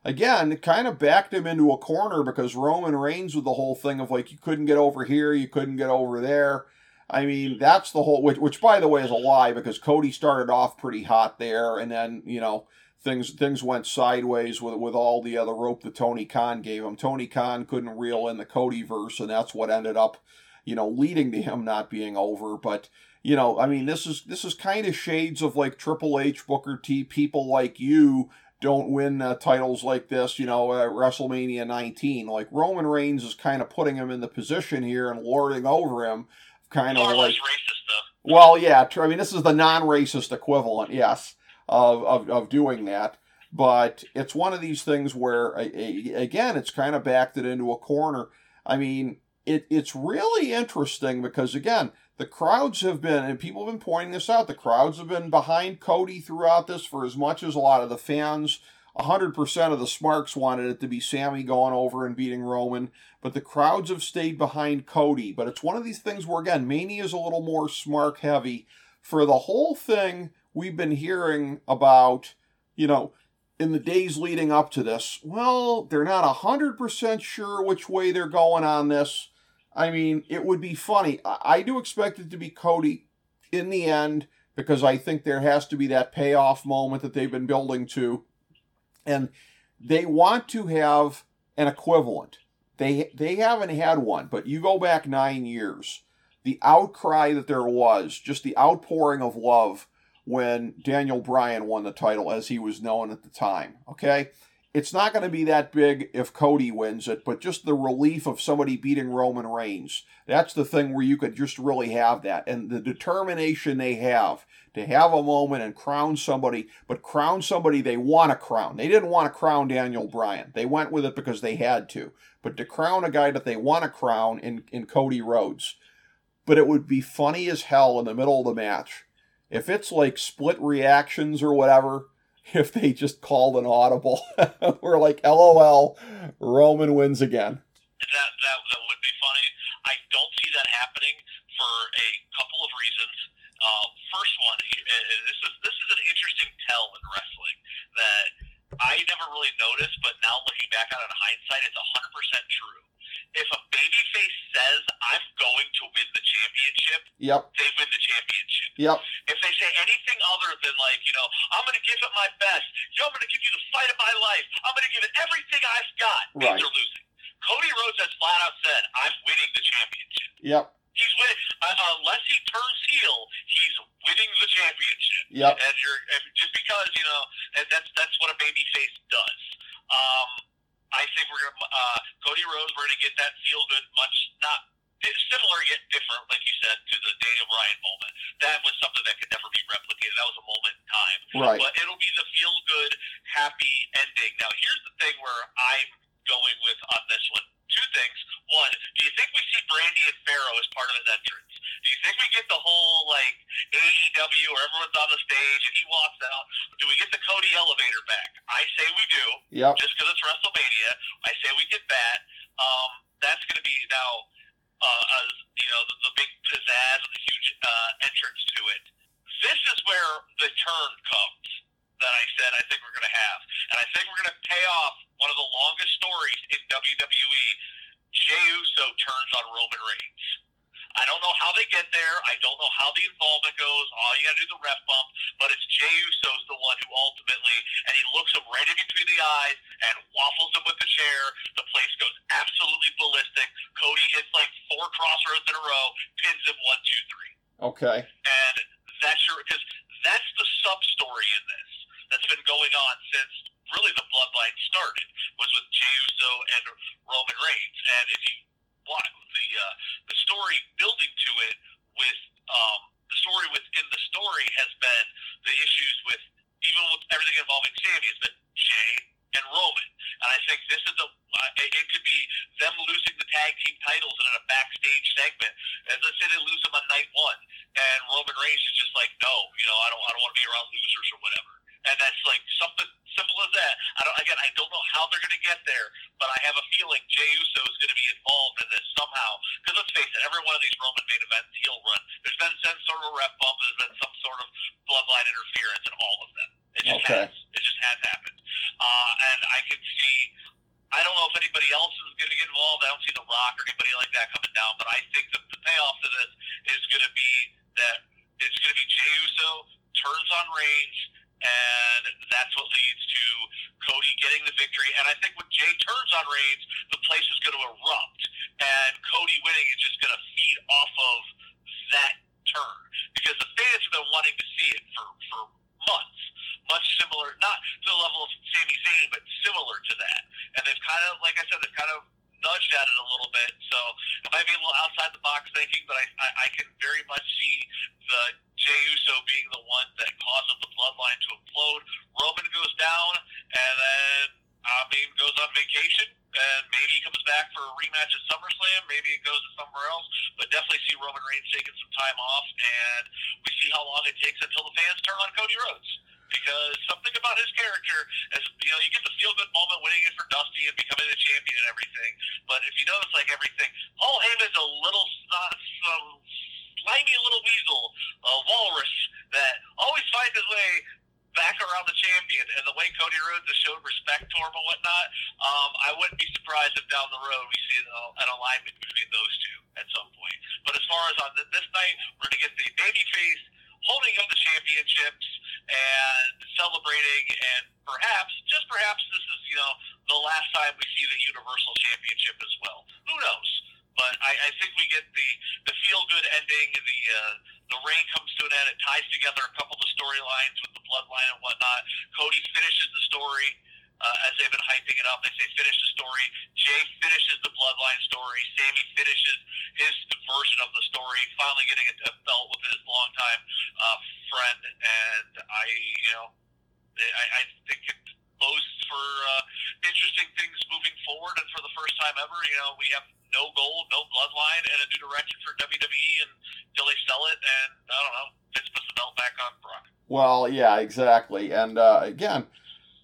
again, it kind of backed him into a corner because Roman Reigns with the whole thing of like you couldn't get over here, you couldn't get over there. I mean, that's the whole, which, which by the way is a lie because Cody started off pretty hot there, and then you know things things went sideways with with all the other rope that Tony Khan gave him. Tony Khan couldn't reel in the Cody verse, and that's what ended up, you know, leading to him not being over. But you know, I mean, this is this is kind of shades of like Triple H, Booker T, people like you don't win uh, titles like this, you know, uh, WrestleMania 19. Like Roman Reigns is kind of putting him in the position here and lording over him, kind of like
racist
well, yeah, I mean, this is the non-racist equivalent, yes, of, of, of doing that. But it's one of these things where, again, it's kind of backed it into a corner. I mean, it, it's really interesting because, again, the crowds have been, and people have been pointing this out, the crowds have been behind Cody throughout this for as much as a lot of the fans. 100% of the Smarks wanted it to be Sami going over and beating Roman, but the crowds have stayed behind Cody. But it's one of these things where, again, Mania is a little more Smark heavy. For the whole thing, we've been hearing about, you know, in the days leading up to this, well, they're not 100% sure which way they're going on this. I mean, it would be funny. I, do expect it to be Cody in the end because I think there has to be that payoff moment that they've been building to. And they want to have an equivalent. They they haven't had one, but you go back nine years, the outcry that there was, just the outpouring of love when Daniel Bryan won the title, as he was known at the time. Okay, it's not going to be that big if Cody wins it, but just the relief of somebody beating Roman Reigns. That's the thing where you could just really have that, and the determination they have to have a moment and crown somebody, but crown somebody they want to crown. They didn't want to crown Daniel Bryan. They went with it because they had to. But to crown a guy that they want to crown in, in Cody Rhodes. But it would be funny as hell in the middle of the match. If it's like split reactions or whatever, if they just called an audible, we're like, LOL, Roman wins again.
That, that that would be funny. I don't see that happening for a couple of reasons. Uh, first one, this is this is an interesting tell in wrestling that I never really noticed, but now looking back on it in hindsight, it's hundred percent true. If a babyface says I'm going to win the championship,
Yep,
they win the championship.
yep,
If they say anything other than like, you know, I'm going to give it my best, know, I'm going to give you the fight of my life, I'm going to give it everything I've got,
Right.
they're losing. Cody Rhodes has flat out said, I'm winning the championship.
yep,
He's winning. Uh, unless he turns heel, he's winning the championship.
yep,
And you're and just because you know, and that's that's what a baby face does. Um, I think we're gonna uh, Cody Rhodes. We're gonna get that feel good, much not similar yet different, like you said, to the Daniel Bryan moment. That was something that could never be replicated. That was a moment in time.
right,
But it'll be the feel good, happy ending. Now, here's the thing where I'm going with on this one. Two things. One, do you think we see Brandi and Pharaoh as part of his entrance? Do you think we get the whole like AEW where everyone's on the stage and he walks out? Do we get the Cody elevator back? I say we do,
yep,
just because it's WrestleMania. I say we get that. Um, that's going to be now, uh, uh, you know, the, the big pizzazz and the huge uh, entrance to it. This is where the turn comes that I said I think we're going to have, and I think we're going to pay off one of the longest stories in WWE. Jey Uso turns on Roman Reigns. I don't know how they get there. I don't know how the involvement goes. All you got to do is the ref bump, but it's Jey Uso's the one who ultimately, and he looks him right in between the eyes and waffles him with the chair. The place goes absolutely ballistic. Cody hits like four Cross Rhodes in a row, pins him one, two, three,
okay,
and that's your because that's the sub story in this that's been going on since really the bloodline started was with Jey Uso and Roman Reigns, and if you watch the uh, the story building to it with um, the story within the story has been the issues with even with everything involving Sami has been Jey and Roman, and I think this is a uh, it, it could be them losing the tag team titles in a backstage segment. As let's say they lose them on night one, and Roman Reigns is just like, no, you know, I don't I don't want to be around losers or whatever. And that's like something simple as that. I don't again I don't know how they're gonna get there, but I have a feeling Jey Uso is gonna be involved in this somehow. Because the let's face it, every one of these Roman main events heel run, there's been some sort of ref bump, there's been some sort of bloodline interference in all of them. It just
Okay.
has. It just has happened. Uh, and I could see. I don't know if anybody else is going to get involved. I don't see The Rock or anybody like that coming down. But I think that the payoff to this is going to be that it's going to be Jey Uso turns on Reigns, and that's what leads to Cody getting the victory. And I think when Jey turns on Reigns, the place is going to erupt, and Cody winning is just going to feed off of that turn because the fans have been wanting to see it for for months. Much similar, not to the level of Sami Zayn, but similar to that. And they've kind of, like I said, they've kind of nudged at it a little bit. So it might be a little outside the box thinking, but I, I, I can very much see the Jey Uso being the one that causes the bloodline to implode. Roman goes down, and then I mean goes on vacation, and maybe he comes back for a rematch SummerSlam. Maybe it goes to somewhere else, but definitely see Roman Reigns taking some time off, and we see how long it takes until the fans turn on Cody Rhodes. Because something about his character, as you know, you get the feel good moment winning it for Dusty and becoming the champion and everything. But if you notice, like everything, Paul Heyman's a little snot, some slimy little weasel, a walrus that always finds his way back around the champion. And the way Cody Rhodes has showed respect to him and whatnot, um, I wouldn't be surprised if down the road we see uh, an alignment between those two at some point. But as far as on th- this night, we're going to get the babyface holding up the championships and celebrating, and perhaps, just perhaps, this is you know the last time we see the Universal Championship as well. Who knows? But I, I think we get the the feel good ending. The uh, the reign comes to an end. It ties together a couple of the storylines with the bloodline and whatnot. Cody finishes the story uh, as they've been hyping it up. They say finish the story. Jey finishes the bloodline story. Sami finishes his version of the story, finally getting a, a belt with his longtime uh, friend. And I, you know, I, I think it bodes for uh, interesting things moving forward. And for the first time ever, you know, we have no gold, no bloodline, and a new direction for WWE until they sell it. And I don't know, Vince puts the belt back on Brock.
Well, yeah, exactly. And uh, again,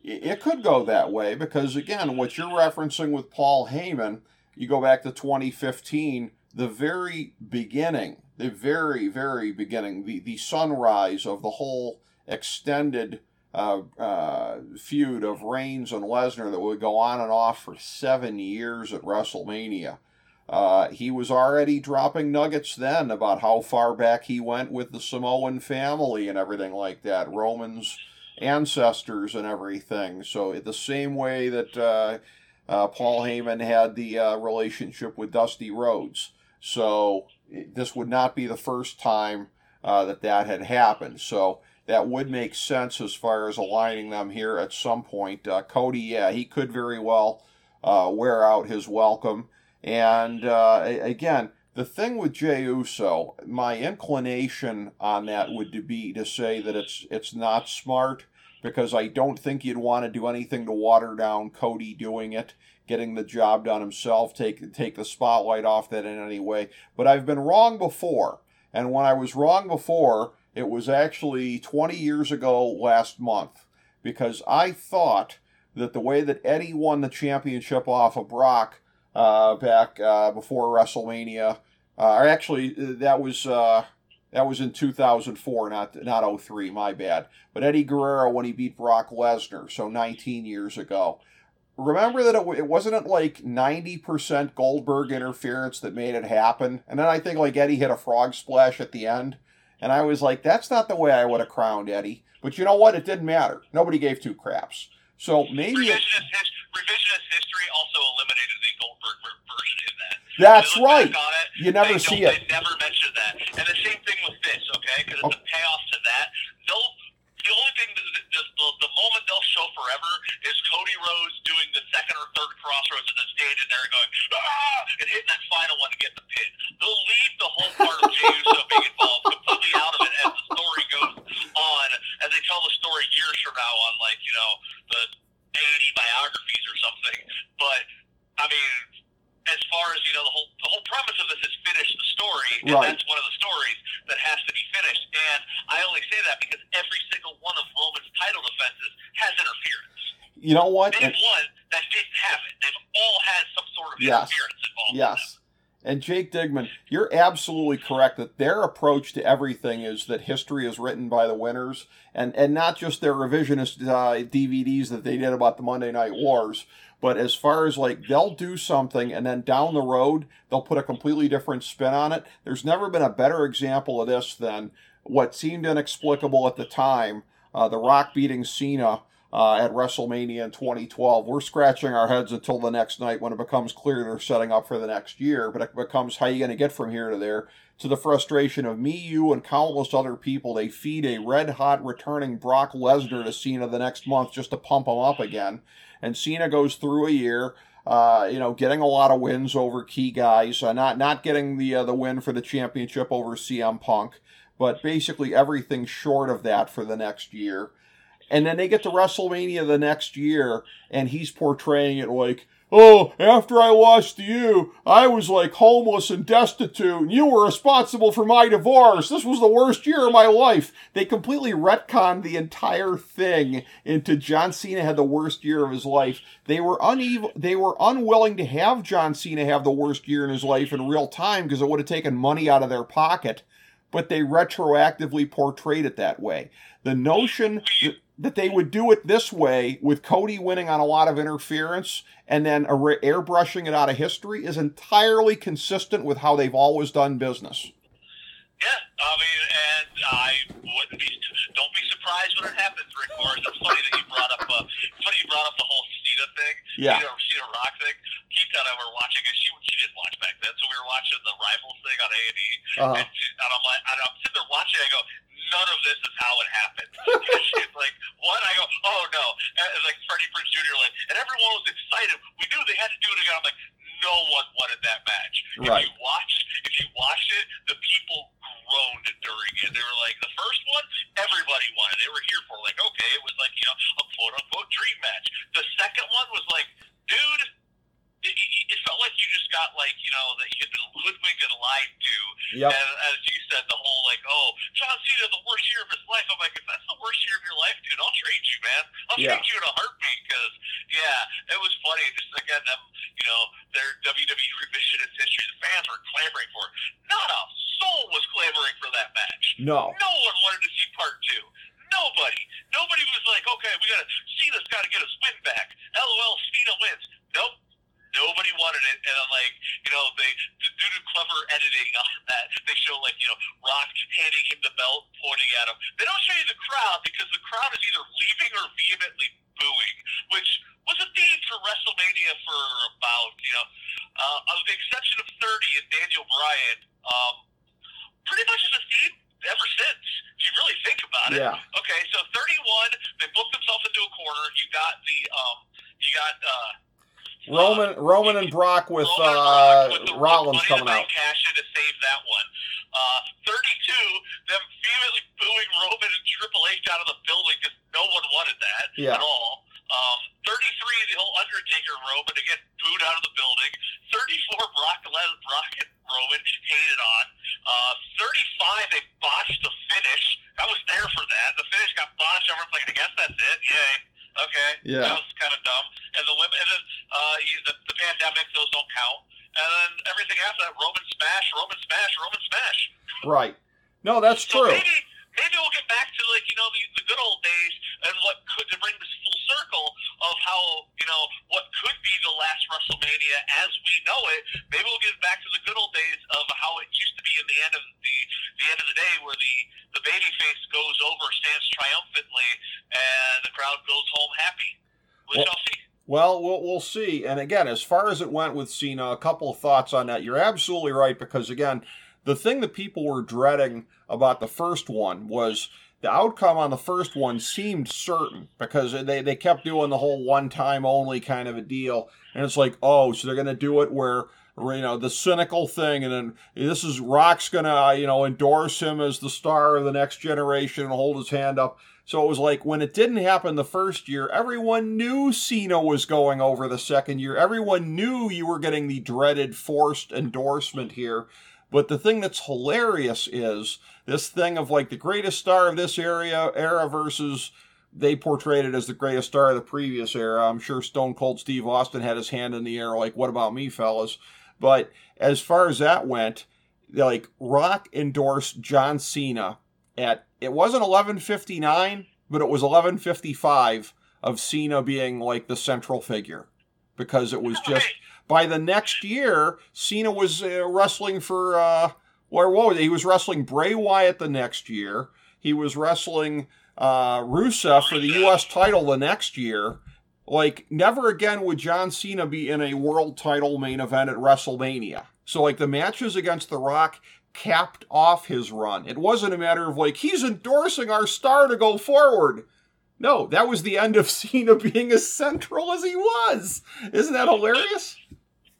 it could go that way because, again, what you're referencing with Paul Heyman, you go back to 2015, the very beginning, the very, very beginning, the, the sunrise of the whole extended uh, uh, feud of Reigns and Lesnar that would go on and off for seven years at WrestleMania. Uh, he was already dropping nuggets then about how far back he went with the Samoan family and everything like that, Roman's ancestors and everything. So, the same way that uh, uh, Paul Heyman had the uh, relationship with Dusty Rhodes. So, this would not be the first time uh, that that had happened. So, that would make sense as far as aligning them here at some point. Uh, Cody, yeah, he could very well wear out his welcome. And uh, again, the thing with Jey Uso, my inclination on that would be to say that it's it's not smart because I don't think you'd want to do anything to water down Cody doing it, getting the job done himself, take take the spotlight off that in any way. But I've been wrong before, and when I was wrong before, it was actually 20 years ago last month because I thought that the way that Eddie won the championship off of Brock uh, back uh, before WrestleMania, uh, actually that was uh, that was in 2004, not not 03. My bad. But Eddie Guerrero when he beat Brock Lesnar, so 19 years ago. Remember that it, it wasn't like 90% Goldberg interference that made it happen, and then I think like Eddie hit a frog splash at the end, and I was like, that's not the way I would have crowned Eddie. But you know what? It didn't matter. Nobody gave two craps. So maybe it,
Revisionist, his, revisionist history also eliminated the Goldberg ver- version in that.
that's right.
it,
You never see it.
They never mentioned that. And the same thing with this, okay? Because it's a oh. payoff to that. They'll, the only thing, that, just the, the moment they'll show forever is Cody Rhodes doing the second or third Cross Rhodes then standing there and going, ah, and hitting that final one to get the pin. They'll leave the whole part of Jey Uso being involved completely out of it as the story goes on, as they tell the story years from now on, like, you know, the 80 biographies or something. But, I mean, as far as you know, the whole the whole premise of this is finish the story, and
Right.
that's one of the stories that has to be finished. And I only say that because every single one of Roman's title defenses has interference.
You know what?
They've one that didn't have it. They've all had some sort of
Yes.
interference involved. in
Yes. And Jake Digman, you're absolutely correct that their approach to everything is that history is written by the winners, and and not just their revisionist uh, DVDs that they did about the Monday Night Wars. But as far as like they'll do something and then down the road they'll put a completely different spin on it. There's never been a better example of this than what seemed inexplicable at the time. Uh, the Rock beating Cena uh, at WrestleMania in 2012. We're scratching our heads until the next night when it becomes clear they're setting up for the next year. But it becomes how you going to get from here to there. To the frustration of me, you, and countless other people, they feed a red hot returning Brock Lesnar to Cena the next month just to pump him up again. And Cena goes through a year. Uh, you know, getting a lot of wins over key guys, uh, not not getting the uh, the win for the championship over CM Punk, but basically everything short of that for the next year. And then they get to WrestleMania the next year, and he's portraying it like, oh, after I lost you, I was like homeless and destitute, and you were responsible for my divorce. This was the worst year of my life. They completely retconned the entire thing into John Cena had the worst year of his life. They were uneven, they were unwilling to have John Cena have the worst year in his life in real time because it would have taken money out of their pocket. But they retroactively portrayed it that way. The notion that that they would do it this way with Cody winning on a lot of interference and then airbrushing it out of history is entirely consistent with how they've always done business.
Yeah, I mean, and I wouldn't be. Don't be surprised when it happens, Rick Morris. It's funny that you brought up. Uh, funny you brought up the whole Cena thing.
Yeah.
Cena, Cena Rock thing. Keith and I were watching it. She she didn't watch back then, so we were watching the Rivals thing on A and E.
Uh-huh.
And, and I'm like, and I'm sitting there watching. I go, none of this is how it happened. She's like, what? I go, oh no. It's like Freddie Prinze Jr. like, and everyone was excited. We knew they had to do it again. I'm like, no one wanted that match.
Right.
If you watched, if you watched it, the people groaned during it. They were like, the first one, everybody wanted. They were here for like, okay, it was like you know a quote unquote dream match. The second one was like, dude it, it, felt like you just got like you know that you had been hoodwinked and lied to.
Yep.
And as you said, the whole like, oh, John Cena, the worst year of his life. I'm like, if that's the worst year of your life, dude, I'll trade you, man. I'll
Yeah.
trade you in a heartbeat because yeah, it was funny. Just again, them, you know, their WWE revisionist history. The fans were clamoring for. it. Not a soul was clamoring for that match.
No.
No one wanted to see part two. Nobody. Nobody was like, okay, we gotta Cena's gotta get his win back. LOL, Cena wins. Nope. Nobody wanted it, and I'm like, you know, they due to clever editing on that, they show like, you know, Rock handing him the belt, pointing at him. They don't show you the crowd because the crowd is either leaving or vehemently booing, which was a theme for WrestleMania for about, you know, uh, with the exception of 30 and Daniel Bryan, um, pretty much is a theme ever since. If you really think about it.
Yeah.
Okay, so 31, they booked themselves into a corner. You got the, um, you got, uh,
Roman, Roman and Brock with
Roman
uh,
Brock with the-
Rollins coming out.
Cash to save that one. Uh, 32, them vehemently booing Roman and Triple H out of the building because no one wanted that
Yeah.
at all. Um, 33, the whole Undertaker Roman to get booed out of the building. 34, Brock, Les- Brock and Roman hated on. Uh, 35, they botched the finish. I was there for that. The finish got botched. Everyone's like, I guess that's it. Yay. Okay.
Yeah.
That was kind of dumb. And the women, and then uh, you, the, the pandemic, those don't count. And then everything after that, Roman smash, Roman smash, Roman smash.
Right. No, that's
So
true.
maybe maybe we'll get back to like you know the, the good old days and what could to bring this full circle of how you know what could be the last WrestleMania as we know it. Maybe we'll get back to the good old days of how it used to be in the end of the the end of the day where the the baby face goes over, stands triumphantly, and the crowd goes home happy. We
Well-
shall see.
Well, we'll we'll see. And again, as far as it went with Cena, a couple of thoughts on that. You're absolutely right because again, the thing that people were dreading about the first one was the outcome on the first one seemed certain because they, they kept doing the whole one time only kind of a deal. And it's like, oh, so they're going to do it where, you know, the cynical thing. And then this is Rock's going to, uh, you know, endorse him as the star of the next generation and hold his hand up. So it was like when it didn't happen the first year, everyone knew Cena was going over the second year. Everyone knew you were getting the dreaded forced endorsement here. But the thing that's hilarious is this thing of like the greatest star of this area era versus they portrayed it as the greatest star of the previous era. I'm sure Stone Cold Steve Austin had his hand in the air, like, what about me, fellas? But as far as that went, like Rock endorsed John Cena at it wasn't 11:59, but it was 11:55 of Cena being like the central figure because it was just by the next year Cena was uh, wrestling for uh what was it? he was wrestling Bray Wyatt the next year. He was wrestling uh Rusev for the US title the next year. Like never again would John Cena be in a world title main event at WrestleMania. So like the matches against The Rock capped off his run. It wasn't a matter of like he's endorsing our star to go forward. No, that was the end of Cena being as central as he was. Isn't that hilarious?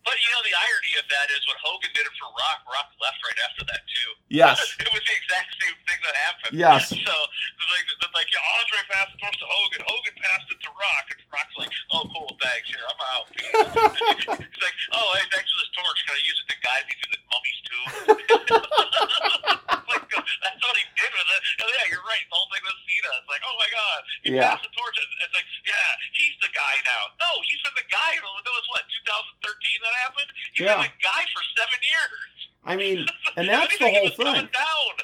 But you know the irony of that is when Hogan did it for Rock, Rock left right after that too.
Yes.
it was the exact same thing that happened.
Yes.
So it's like, like yeah, Andre passed it to Hogan. Hogan passed it to Rock, and Rock's like, oh cool, thanks. Here, I'm out. He's like, oh hey, thanks for this torch. Can I use it to guide me through the mummy's tomb? like, that's what he did with it. And yeah, you're right. The whole thing with Cena. It's like, oh my god, he
Yeah.
passed the torch. It's like, yeah, he's the guy now. No, he's been the guy. That was what 2013 that happened. He's
Yeah.
been the guy for seven years.
I mean, and that's the
you think he
whole thing.
Down?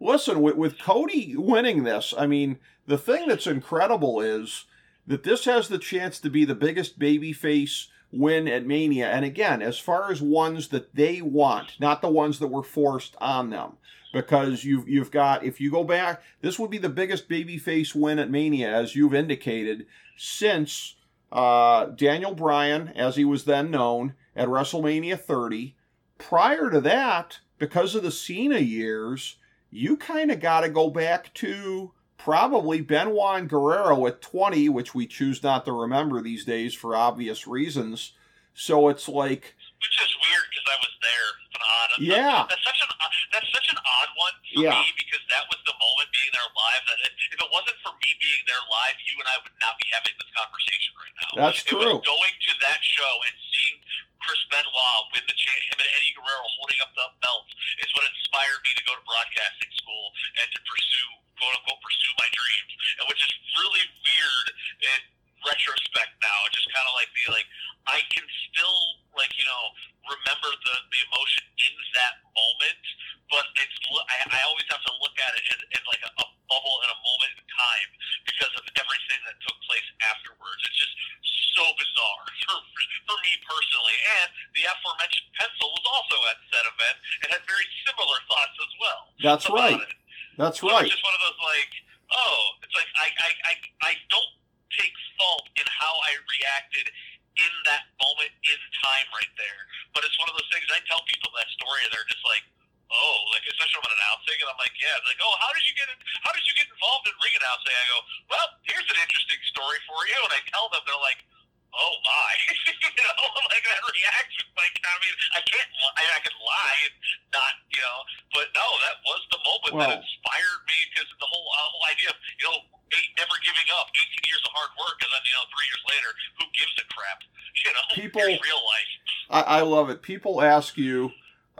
Listen, with, with Cody winning this, I mean, the thing that's incredible is that this has the chance to be the biggest babyface win at Mania. And again, as far as ones that they want, not the ones that were forced on them. Because you've you've got if you go back, this would be the biggest babyface win at Mania, as you've indicated, since uh, Daniel Bryan, as he was then known, at WrestleMania 30. Prior to that, because of the Cena years, you kind of got to go back to probably Benoit and Guerrero at 20, which we choose not to remember these days for obvious reasons. So it's like,
Which is weird because I was there. It's an odd. That's,
Yeah.
That's such an that's such an odd one for
Yeah.
me because that was the moment being there live. That if if it wasn't for me being there live, you and I would not be having this conversation right now.
That's
It
true.
going to that show and seeing Chris Benoit with the cha- him and Eddie Guerrero holding up the belts is what inspired me to go to broadcasting school and to pursue quote unquote pursue my dreams, and which is really weird in retrospect now. Just kind of like be like I can still like you know remember the the emotion in that moment, but it's lo- I, I always have to look at it as, as like a, a bubble in a moment in time because of everything that took place afterwards. It's just so bizarre for for, for me personally, and the aforementioned pencil was also at said event and had very similar thoughts as well.
That's right. That's
So
right.
It's just one of those like, oh, it's like I, I, I, I don't take fault in how I reacted in that moment in time right there. But it's one of those things I tell people that story and they're just like, oh, like especially when I'm announcing and I'm like, yeah, They're like, oh, how did you get in, how did you get involved in ring announcing? I go, well, here's an interesting story for you, and I tell them they're like. Oh my! you know, like that reaction. Like I mean, I can't. li- I, I can lie and not, you know. But no, that was the moment
Well-
that inspired me because the whole uh, whole idea of you know eight, never giving up, 18 years of hard work, and then you know three years later, who gives a crap? You know,
People-
here's real life.
I, I it. People ask you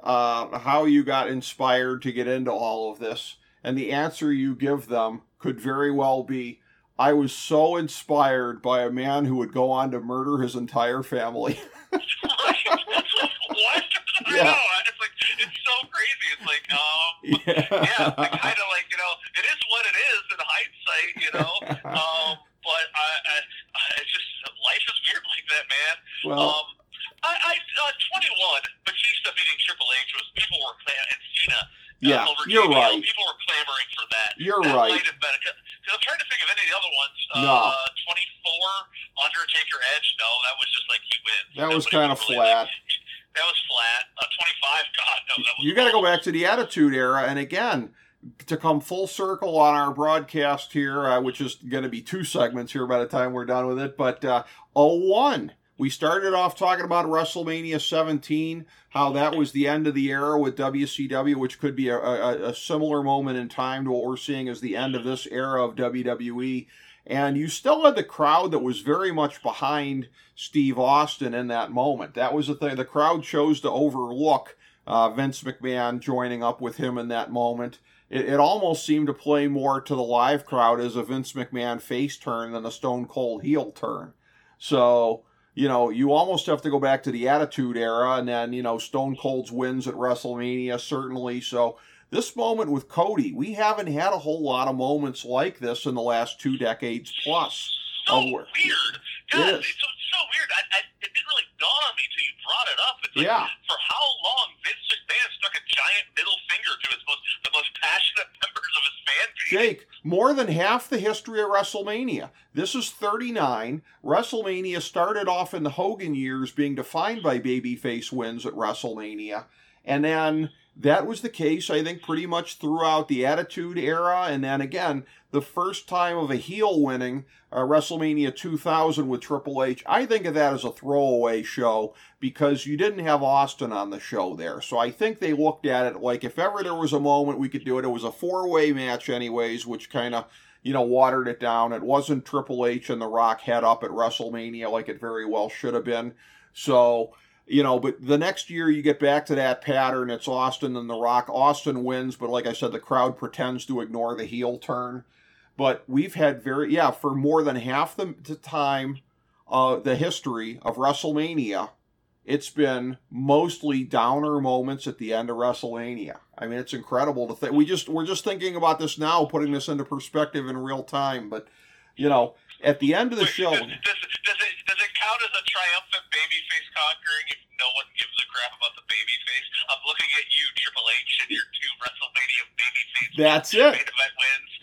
uh, how you got inspired to get into all of this, and the answer you give them could very well be, "I was so inspired by a man who would go on to murder his entire family."
what? I
Yeah.
know. It's like it's so crazy. It's like um.
yeah.
yeah, like you know, it is what it is in hindsight, you know. Um, but I, I, I, it's just life is weird like that, man.
well,
um, I, I uh, 21, Batista beating Triple H was people and Cena. uh,
yeah,
over
you're right.
People were clamoring for that.
You're
that
right.
Might have been, cause, 'cause I'm trying to think of any of the other ones.
No.
Uh, 24 Undertaker Edge. No, that was just like he wins.
That was kind of
really, like,
flat.
that was flat. Uh, 25. God, no, that was.
You got to go back to the Attitude Era, and again, to come full circle on our broadcast here, uh, which is going to be two segments here by the time we're done with it. But uh, 01, we started off talking about WrestleMania 17, how that was the end of the era with WCW, which could be a, a, a similar moment in time to what we're seeing as the end of this era of WWE. And you still had the crowd that was very much behind Steve Austin in that moment. That was the thing. The crowd chose to overlook uh, Vince McMahon joining up with him in that moment. It, it almost seemed to play more to the live crowd as a Vince McMahon face turn than a Stone Cold heel turn. So you know, you almost have to go back to the Attitude Era, and then you know Stone Cold's wins at WrestleMania certainly. So this moment with Cody, we haven't had a whole lot of moments like this in the last two decades plus.
Oh,
so
weird. God,
It
it's so, it's so weird. I, I, it didn't really dawn on me till you brought it up. It's like,
Yeah.
for how long Vince McMahon stuck a giant middle finger to his most, the most passionate members of his fan base.
Jake, more than half the history of WrestleMania. This is 39. WrestleMania started off in the Hogan years being defined by babyface wins at WrestleMania. And then that was the case, I think, pretty much throughout the Attitude Era. And then again, the first time of a heel winning uh, WrestleMania 2000 with Triple H. I think of that as a throwaway show because you didn't have Austin on the show there. So I think they looked at it like if ever there was a moment we could do it, it was a four way match, anyways, which kind of you know, watered it down. It wasn't Triple H and The Rock head up at WrestleMania like it very well should have been. So, you know, but the next year you get back to that pattern. It's Austin and The Rock. Austin wins, but like I said, the crowd pretends to ignore the heel turn. But we've had very, yeah, for more than half the, the time, uh, the history of WrestleMania, it's been mostly downer moments at the end of WrestleMania. I mean, it's incredible to think. We just we're just thinking about this now, putting this into perspective in real time. But you know, at the end of the
Wait,
show,
Does, does, does, it, does it count as a triumphant babyface conquering if no one gives a crap about the babyface? I'm looking at you, Triple H, and your two WrestleMania babyface
That's it.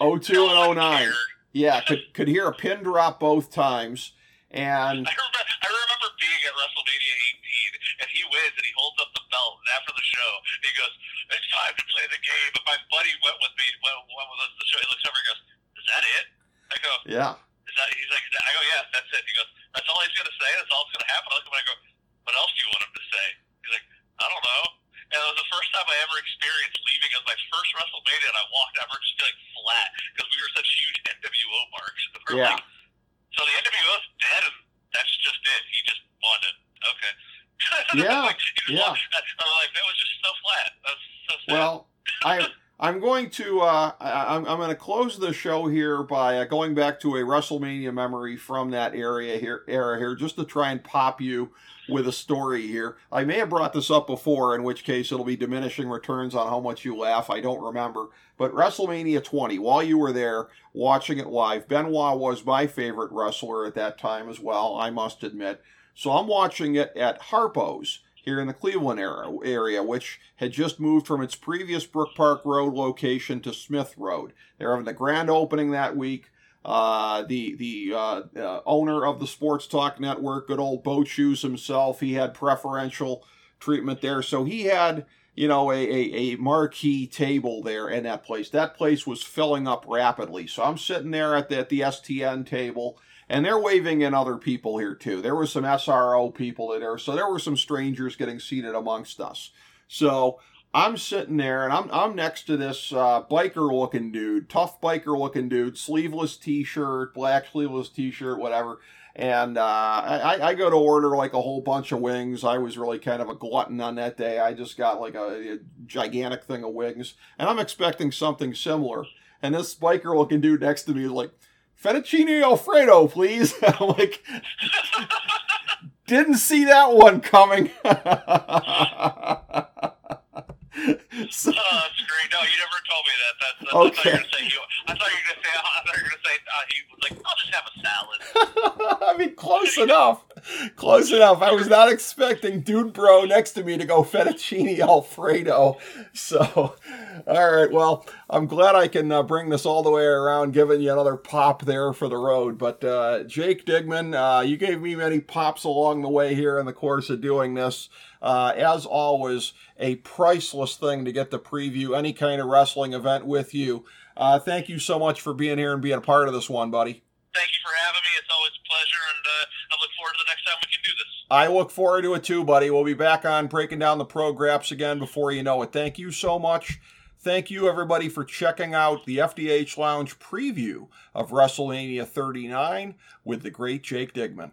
Event wins.
02
No
and
one
09.
cared.
Yeah, could could hear a pin drop both times, and
I remember, I remember being at WrestleMania 18, and he wins, and he holds up the belt, and after the show, he goes, "It's time to play the game." But my buddy went with me, went, went with us to the show. He looks over and goes, "Is that it?" I go,
yeah,
"Is that?" He's like, "I go, yeah, that's it." He goes, "That's all he's gonna say. That's all that's gonna happen." I look at him and I go, "What else do you want him to say?" He's like, "I don't know." And it was the first time I ever experienced leaving. It was my first WrestleMania, and I walked out, we're just feeling flat because we were such huge NWO marks. We're
yeah.
like, so the NWO's dead, and that's just it. He just won it. Okay.
Yeah,
Like,
yeah.
I'm like, that was just so flat. That's so sad.
Well, I I'm going to uh, I, I'm I'm going to close the show here by uh, going back to a WrestleMania memory from that area here era here, just to try and pop you with a story here. I may have brought this up before, in which case it'll be diminishing returns on how much you laugh. I don't remember, but WrestleMania 20, while you were there watching it live, Benoit was my favorite wrestler at that time as well. I must admit. So I'm watching it at Harpo's here in the Cleveland area, area, which had just moved from its previous Brook Park Road location to Smith Road. They're having the grand opening that week. Uh, the the uh, uh, owner of the Sports Talk Network, good old Boat Shoes himself, he had preferential treatment there. So he had, you know, a, a, a marquee table there in that place. That place was filling up rapidly. So I'm sitting there at the, at the STN table and they're waving in other people here too. There were some SRO people in there, so there were some strangers getting seated amongst us. So I'm sitting there, and I'm I'm next to this uh, biker looking dude, tough biker looking dude, sleeveless T-shirt, black sleeveless T-shirt, whatever. And uh, I, I go to order like a whole bunch of wings. I was really kind of a glutton on that day. I just got like a, a gigantic thing of wings, and I'm expecting something similar. And this biker looking dude next to me is like, fettuccine alfredo, please. I'm like, didn't see that one coming. so,
Oh, that's great. No, you never told me that. That's, that's I thought you
Okay.
were gonna say. I thought you were gonna say. I thought you were gonna say uh, he was like, I'll just have a salad.
I mean, close enough. Close enough. I was not expecting Dude Bro next to me to go fettuccine alfredo. So, all right. Well, I'm glad I can uh, bring this all the way around, giving you another pop there for the road. But uh, Jake Digman, uh, you gave me many pops along the way here in the course of doing this. Uh, as always, a priceless thing to get to preview any kind of wrestling event with you. Uh, thank you so much for being here and being a part of this one, buddy.
Thank you for having me. It's always a pleasure, and uh, I look forward to the next time we can do this.
I look forward to it too, buddy. We'll be back on breaking down the pro graps again before you know it. Thank you so much. Thank you, everybody, for checking out the FDH Lounge preview of WrestleMania 39 with the great Jake Digman.